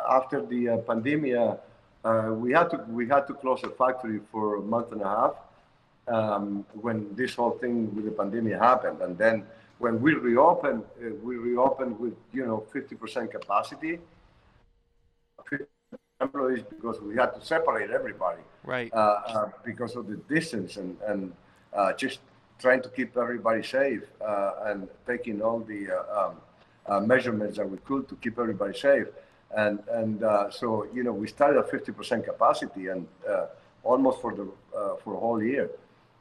after the uh, pandemic uh, we had to we had to close the factory for a month and a half um, when this whole thing with the pandemic happened and then when we reopened we reopened with you know 50% capacity employees because we had to separate everybody. Right. Uh, uh, because of the distance and, and uh, just trying to keep everybody safe uh, and taking all the uh, um, uh, measurements that we could to keep everybody safe. And, and so, you know, we started at 50% capacity and almost for the, for a whole year.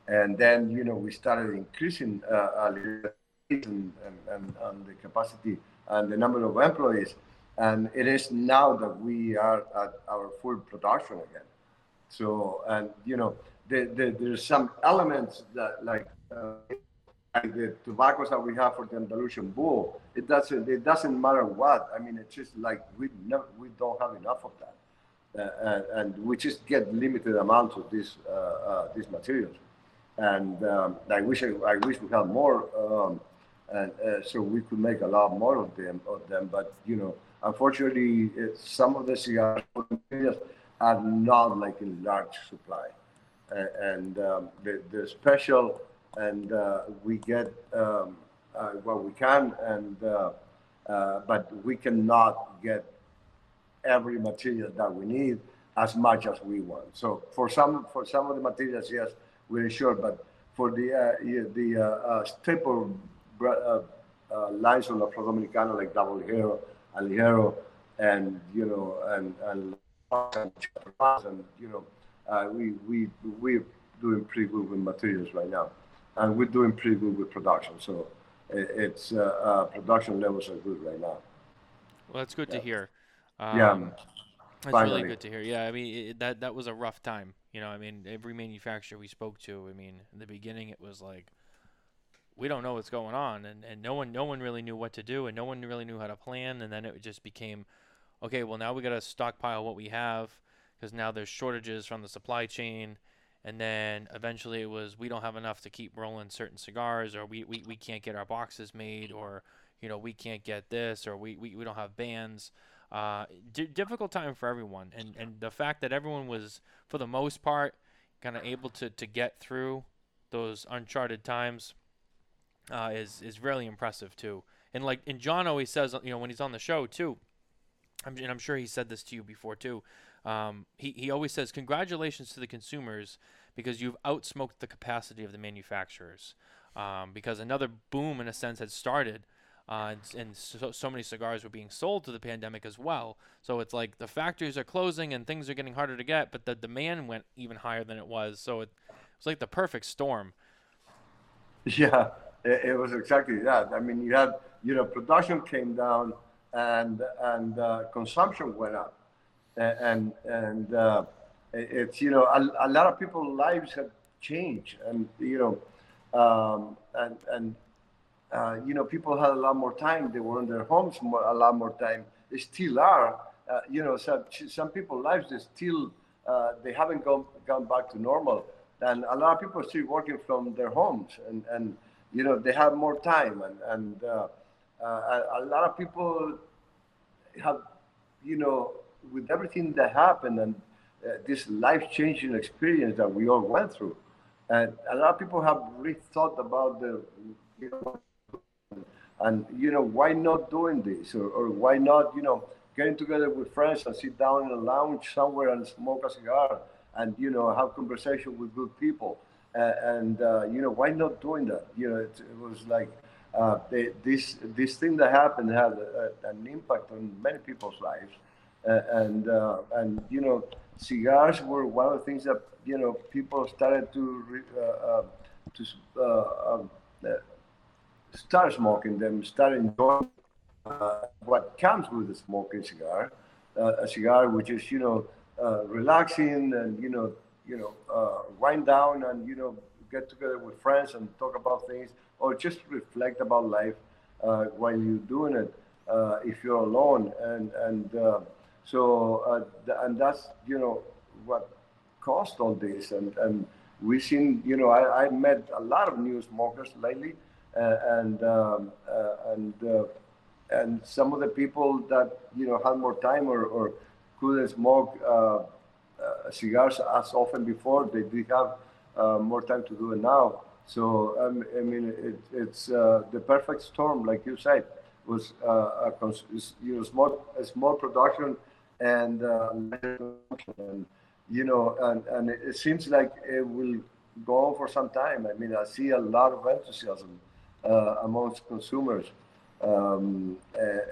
And then, you know, we started increasing and, and, and, and the capacity and the number of employees and it is now that we are at our full production again. So, and you know, the, the, there's some elements that like, uh, like the tobaccos that we have for the Andalusian bull. It doesn't it doesn't matter what. I mean, it's just like we never we don't have enough of that. Uh, and, and, we just get limited amounts of these uh, uh, these materials. And um, I wish I, I, wish we had more, um, and uh, so we could make a lot more of them. Of them, but you know, unfortunately, some of the cigar materials are not like in large supply, and um, the the special, and uh, we get um, uh, what we can, and but we cannot get every material that we need as much as we want. So for some for some of the materials, yes, we're sure, but for the uh, the uh, uh, staple uh, uh, lines on the Flor Dominicana like Double Ligero, and Ligero, and you know, and and, and you know, uh, we we we're doing pretty good with materials right now, and we're doing pretty good with production. So it's production levels are good right now. Well, that's good yeah. to hear. Um, yeah. That's Finally. really good to hear. Yeah, I mean it, that that was a rough time. You know, I mean every manufacturer we spoke to, I mean in the beginning it was like we don't know what's going on and, and no one no one really knew what to do and no one really knew how to plan and then it just became okay, well now we got to stockpile what we have because now there's shortages from the supply chain and then eventually it was we don't have enough to keep rolling certain cigars or we, we, we can't get our boxes made or you know we can't get this or we, we, we don't have bands uh, d- difficult time for everyone, and and the fact that everyone was, for the most part, kind of able to to get through those uncharted times uh, is is really impressive too. And like, and Jon always says, you know, when he's on the show too, I'm, and I'm sure he said this to you before too. Um, he he always says, congratulations to the consumers because you've outsmoked the capacity of the manufacturers. Um, because another boom, in a sense, had started uh, and, and so, so, many cigars were being sold to the pandemic as well. So it's like the factories are closing and things are getting harder to get, but the demand went even higher than it was. So it, it was like the perfect storm. [LAUGHS] Yeah, it, it, was exactly that. I mean, you had you know production came down and and uh, consumption went up, and and uh, it's you know a, a lot of people's lives have changed, and you know, um, and and uh, you know, people had a lot more time. They were in their homes more, a lot more time. They still are. Uh, you know, some, some people's lives, they still, uh, they haven't gone, gone back to normal. And a lot of people are still working from their homes and, and you know, they have more time. And, and uh, uh, a lot of people have, you know, with everything that happened and this life-changing experience that we all went through, and a lot of people have really thought about the you know, and, you know, why not doing this? Or, or why not, you know, getting together with friends and sit down in a lounge somewhere and smoke a cigar and, you know, have conversation with good people. Uh, and, uh, you know, why not doing that? You know, it, it was like, uh, they, this this thing that happened had a, a, an impact on many people's lives, uh, and uh, and you know cigars were one of the things that you know people started to uh, to um, start smoking them, start enjoying uh, what comes with a smoking cigar, uh, a cigar which is you know uh, relaxing and you know you know uh, wind down and you know get together with friends and talk about things or just reflect about life uh, while you're doing it uh, if you're alone. And and so th- and that's you know what caused all this. And and we've seen you know I, I met a lot of new smokers lately and um, uh, and uh, and some of the people that you know had more time or, or couldn't smoke cigars as often before, they did have more time to do it now. So um, I mean, it, it's the perfect storm, like you said was uh, you know small small production and, uh, and you know and, and it seems like it will go on for some time. I mean, I see a lot of enthusiasm uh, amongst consumers. Um,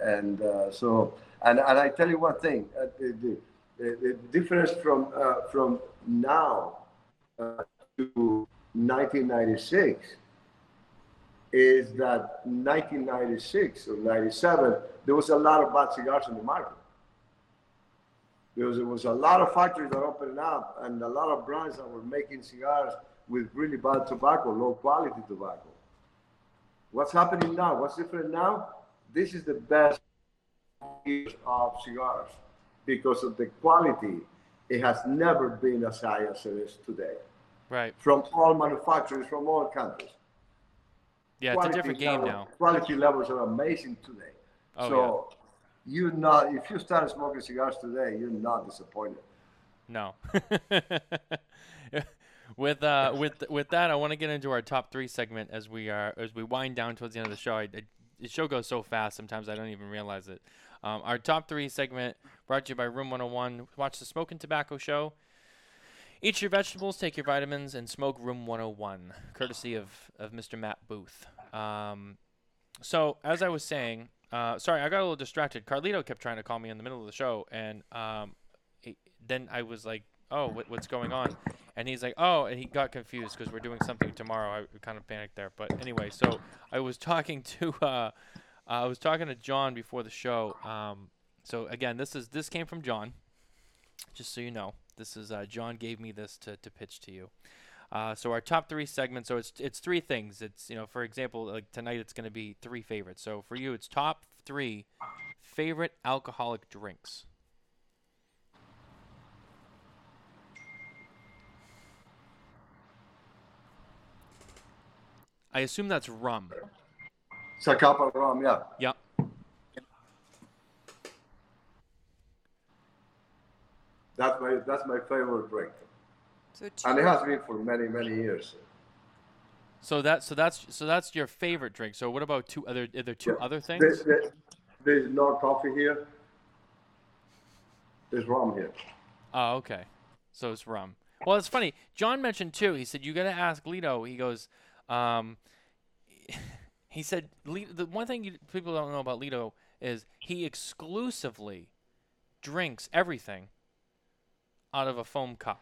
and uh, so, and, and I tell you one thing, uh, the, the, the, difference from, from now to 1996 is that 1996 or 97, there was a lot of bad cigars in the market. because there was a lot of factories that opened up and a lot of brands that were making cigars with really bad tobacco, low quality tobacco. What's happening now? What's different now? This is the best of cigars because of the quality. It has never been as high as it is today Right. from all manufacturers from all countries. Yeah, it's a different game level- now. Quality levels are amazing today. Oh, so you're not if you start smoking cigars today, you're not disappointed. No. [LAUGHS] with uh, [LAUGHS] with with that, I want to get into our top three segment as we are as we wind down towards the end of the show. I, I, the show goes so fast sometimes I don't even realize it. Um, our top three segment brought to you by Room 101. Watch the Smokin' Tabacco Show. Eat your vegetables, take your vitamins, and smoke Room 101, courtesy of, of Mr. Matt Booth. Um, so, as I was saying, uh, sorry, I got a little distracted. Carlito kept trying to call me in the middle of the show, and um, he- then I was like, "Oh, what, what's going on?" And he's like, "Oh," and he got confused because we're doing something tomorrow. I kind of panicked there, but anyway, so I was [LAUGHS] talking to uh, I was talking to Jon before the show. Um, so again, this is this came from Jon, just so you know. This is uh, Jon gave me this to, to pitch to you. Uh, so our top three segments. So it's it's three things. It's you know, for example, like tonight it's going to be three favorites. So for you, it's top three favorite alcoholic drinks. I assume that's rum. It's a cup of rum, yeah. Yep. That's my that's my favorite drink, So two. and it has been for many many years. So that so that's so that's your favorite drink. So what about two other? Are there two Yeah. other things? There's, there- there's no coffee here. There's rum here. Oh, okay. So it's rum. Well, it's funny. Jon mentioned too. He said you got to ask Litto. He goes, um, [LAUGHS] he said the one thing you, people don't know about Litto is he exclusively drinks everything out of a foam cup.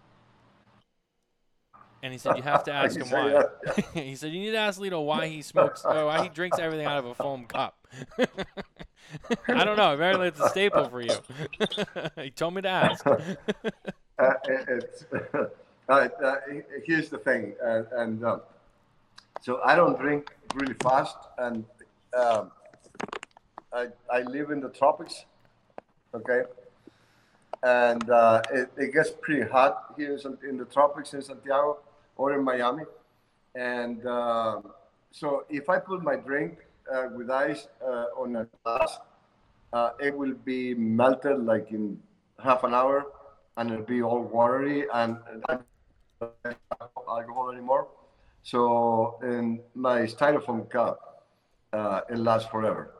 And he said you have to [LAUGHS] ask him why. that? [LAUGHS] he said you need to ask Litto why he smokes or why he drinks everything out of a foam cup. I don't know. Apparently it's a staple for you. he told me to ask. Uh, it- it's, uh, uh, here's the thing, and, and um, so I don't drink really fast, and um, I, I live in the tropics, okay, and uh, it, it gets pretty hot here in, the tropics in Santiago or in Miami, and um, so if I put my drink uh, with ice uh, on a glass, uh, it will be melted like in half an hour and it'll be all watery and alcohol anymore. So in my styrofoam cup, uh, it lasts forever.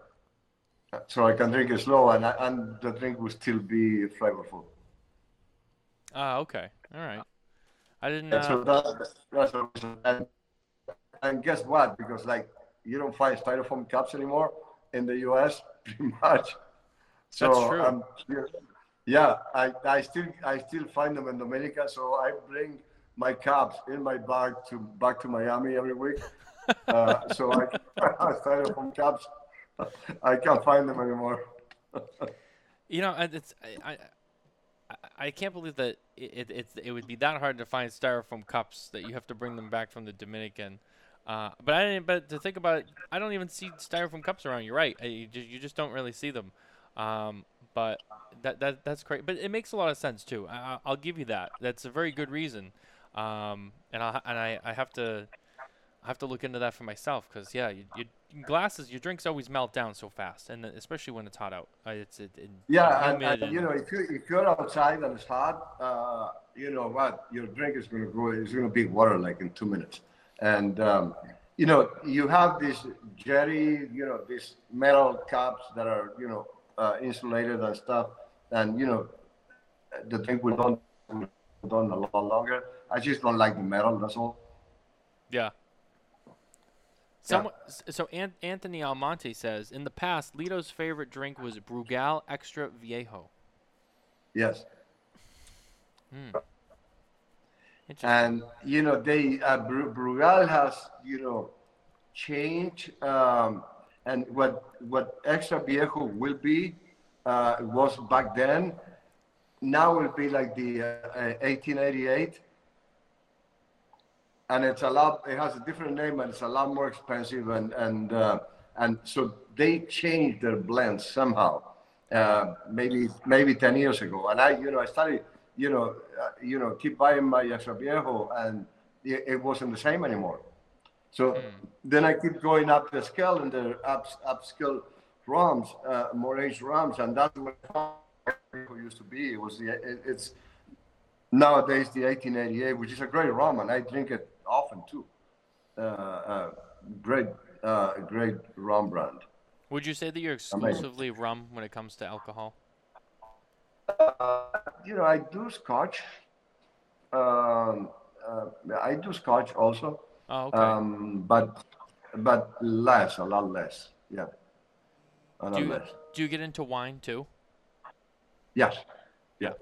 So I can drink it slow and, I, and the drink will still be flavorful. Ah, okay. All right. I didn't. And so Uh, that, that's the reason. And, and guess what? Because like you don't find styrofoam cups anymore in the US, [LAUGHS] pretty much. So That's true. Um, yeah, yeah, I, I still I still find them in Dominica. So I bring my cups in my bag to back to Miami every week. Uh, [LAUGHS] so I [LAUGHS] styrofoam cups. [LAUGHS] I can't find them anymore. you know, it's I, I, I- I can't believe that it, it it's it would be that hard to find styrofoam cups that you have to bring them back from the Dominican. Uh, but I didn't. But to think about it, I don't even see styrofoam cups around. You're right. I, you, just, you just don't really see them. Um, but that that that's great. But it makes a lot of sense too. I, I- I'll give you that. That's a very good reason. Um, and I and I, I have to I have to look into that for myself because yeah, you, you glasses your drinks always melt down so fast, and especially when it's hot out. Uh, it's it, it, Yeah, and, humid and, you know, if you if you're outside and it's hot, uh, you know what, your drink is going to go. It's going to be water like in two minutes, and um, you know you have this Yeti, you know, these metal cups that are you know uh, insulated and stuff, and you know the drink will done will done a lot longer. I just don't like the metal. That's all. Yeah. Someone, s- so An- Anthony Almonte says in the past, Litto's favorite drink was Brugal Extra Viejo. Yes. Interesting. and you know they uh, Bru- Brugal has you know changed um, and what what extra viejo will be uh, was back then now will be like the uh, 1888 and it's a lot it has a different name and it's a lot more expensive and and uh, and so they changed their blends somehow uh, maybe maybe 10 years ago. And i you know i started you know uh, you know keep buying my Extra Viejo and it, it wasn't the same anymore. So then i keep going up the scale and the up upscale rums uh, more aged rums and that's what used to be. It was the it, it's nowadays the 1888 which is a great rum and i drink it often too uh, uh, great uh, great rum brand Would you say that you're Amazing. exclusively rum when it comes to alcohol? Uh, you know, I do scotch. Um, uh, I do scotch also, Oh, okay. um, but but less, a lot less. Yeah, a lot do you less. do you get into wine too? Yes, yeah.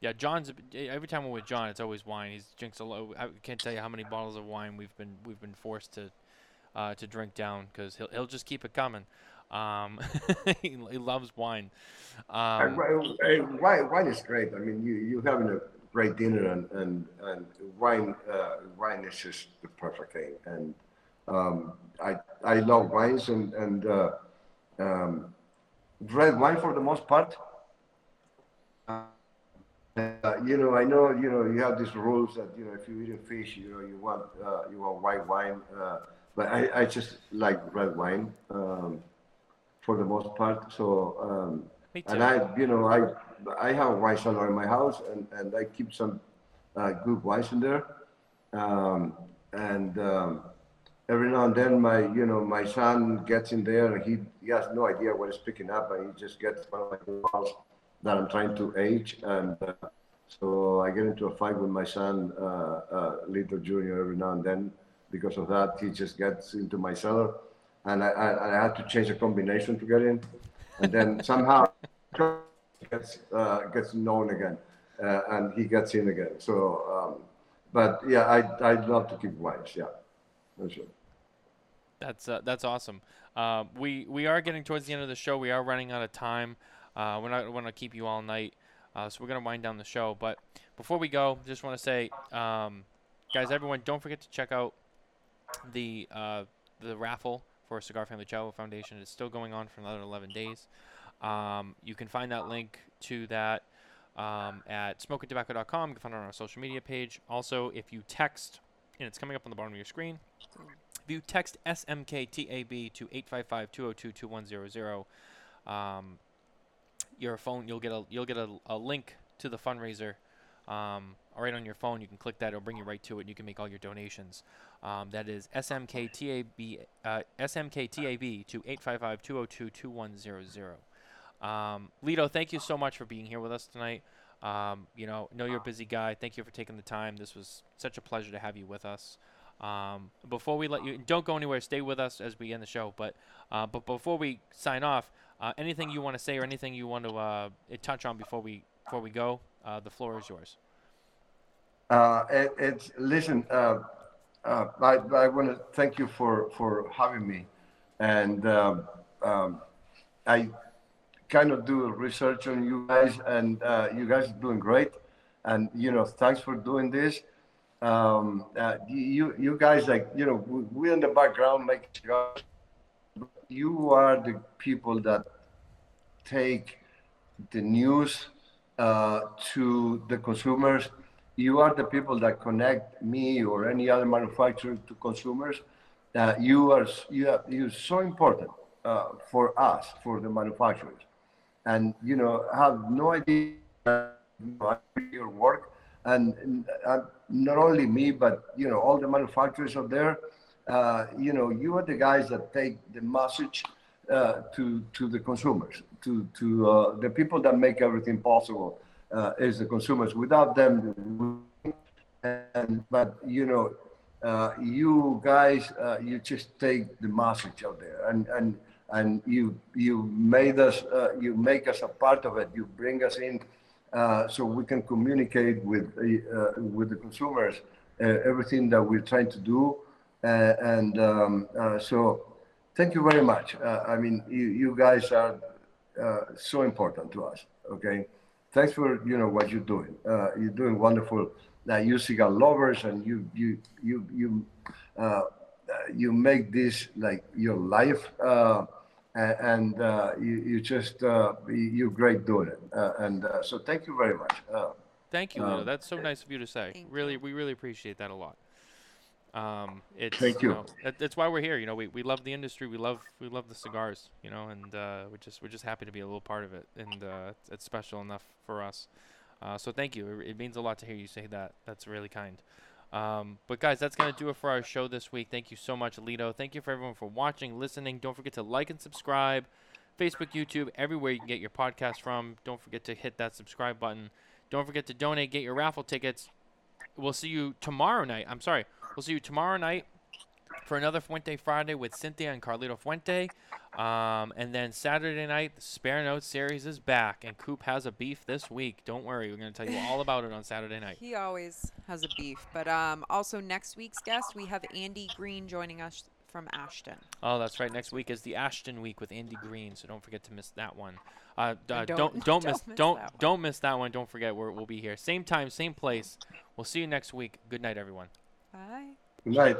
Yeah, Jon's every time we're with Jon, it's always wine. He drinks a lot. I can't tell you how many bottles of wine we've been we've been forced to uh, to drink down because he'll he'll just keep it coming. Um, [LAUGHS] he, he loves wine. Um, wi- wine, wine is great. I mean, you you having a great dinner and and and wine uh, wine is just the perfect thing. And um, I I love wines and and uh, um, red wine for the most part. Uh, you know, I know you know you have these rules that you know if you eat a fish, you know you want uh, you want white wine, uh, but I, I just like red wine um, for the most part. So. Um, and I, you know, I I have a wine cellar in my house, and, and I keep some uh, good wines in there. Um, and um, every now and then, my you know my son gets in there, and he, he has no idea what he's picking up, and he just gets one of my bottles that I'm trying to age, and uh, so I get into a fight with my son, uh, uh, Litto Junior, every now and then. Because of that, he just gets into my cellar, and I, I, I had to change a combination to get in and then somehow [LAUGHS] gets uh, gets known again, uh, and he gets in again. So, um, but yeah, I I love to keep wines. Yeah, for sure. That's uh, that's awesome. We we are getting towards the end of the show. We are running out of time. Uh, we're not going to keep you all night, uh, so we're going to wind down the show. But before we go, just want to say, um, guys, everyone, don't forget to check out the uh, the raffle for Cigar Family Charitable Foundation. It's still going on for another 11 days. Um, you can find that link to that um, at SmokinTabacco.com. You can find it on our social media page. Also, if you text, and it's coming up on the bottom of your screen, if you text SMKTAB to 855-202-2100, um, your phone you'll get a you'll get a, a link to the fundraiser um, right on your phone. You can click that; it'll bring you right to it. and You can make all your donations. Um, that is SMKTAB uh, SMKTAB to 855-202-2100. Um, Litto, thank you so much for being here with us tonight. Um, you know, know you're a busy guy. Thank you for taking the time. This was such a pleasure to have you with us. Um, before we let you, don't go anywhere. Stay with us as we end the show. But uh, but before we sign off, uh, anything you want to say or anything you want to uh, touch on before we before we go, uh, the floor is yours. Uh, it, it's listen. Uh, I I want to thank you for for having me, and um, um, I kind of do research on you guys, and you guys are doing great. And you know, thanks for doing this. Um, uh, you you guys like you know we, in the background make cigars. You are the people that take the news uh, to the consumers. You are the people that connect me or any other manufacturer to consumers. Uh, you are you are you're so important uh, for us, for the manufacturers, and you know have no idea your work, and uh, not only me, but you know all the manufacturers are there. Uh, you know, you are the guys that take the message uh, to to the consumers, to to uh, the people that make everything possible. Uh, is the consumers. Without them, and but you know, uh, you guys, you just take the message out there, and and and you you made us, you make us a part of it. You bring us in, uh, so we can communicate with uh, with the consumers uh, everything that we're trying to do, uh, and um, so thank you very much. I mean, you, you guys are so important to us. Okay, thanks for you know what you're doing. You're doing wonderful. Uh, you cigar lovers, and you you you you you make this like your life, and uh, you you just uh, you- you're great doing it. Uh, and uh, so thank you very much. Uh, Thank you, Litto. Um, That's so nice of you to say. Thank Really, we really appreciate that a lot. Um, it's Thank you. know, that, that's why we're here. You know, we, we love the industry. We love we love the cigars. You know, and uh, we're just we're just happy to be a little part of it, and uh, it's, it's special enough for us. Uh, so thank you. It, it means a lot to hear you say that. That's really kind. Um, but guys, that's gonna do it for our show this week. Thank you so much, Litto. Thank you for everyone for watching, listening. Don't forget to like and subscribe. Facebook, YouTube, everywhere you can get your podcast from. Don't forget to hit that subscribe button. Don't forget to donate, get your raffle tickets. We'll see you tomorrow night. I'm sorry. We'll see you tomorrow night for another Fuente Friday with Cynthia and Carlito Fuente. Um, and then Saturday night, the Spare Notes series is back, and Coop has a beef this week. Don't worry, we're going to tell you all about it on Saturday night. He always has a beef. But um, also next week's guest, we have Andy Green joining us from Ashton. Oh, that's right. Next week is the Ashton week with Andy Green, so don't forget to miss that one. Uh, uh, don't- don't [LAUGHS] don't, don't miss miss don't that one. don't miss that one. Don't forget we're, we'll be here same time, same place. We'll see you next week. Good night, everyone. Bye. good night.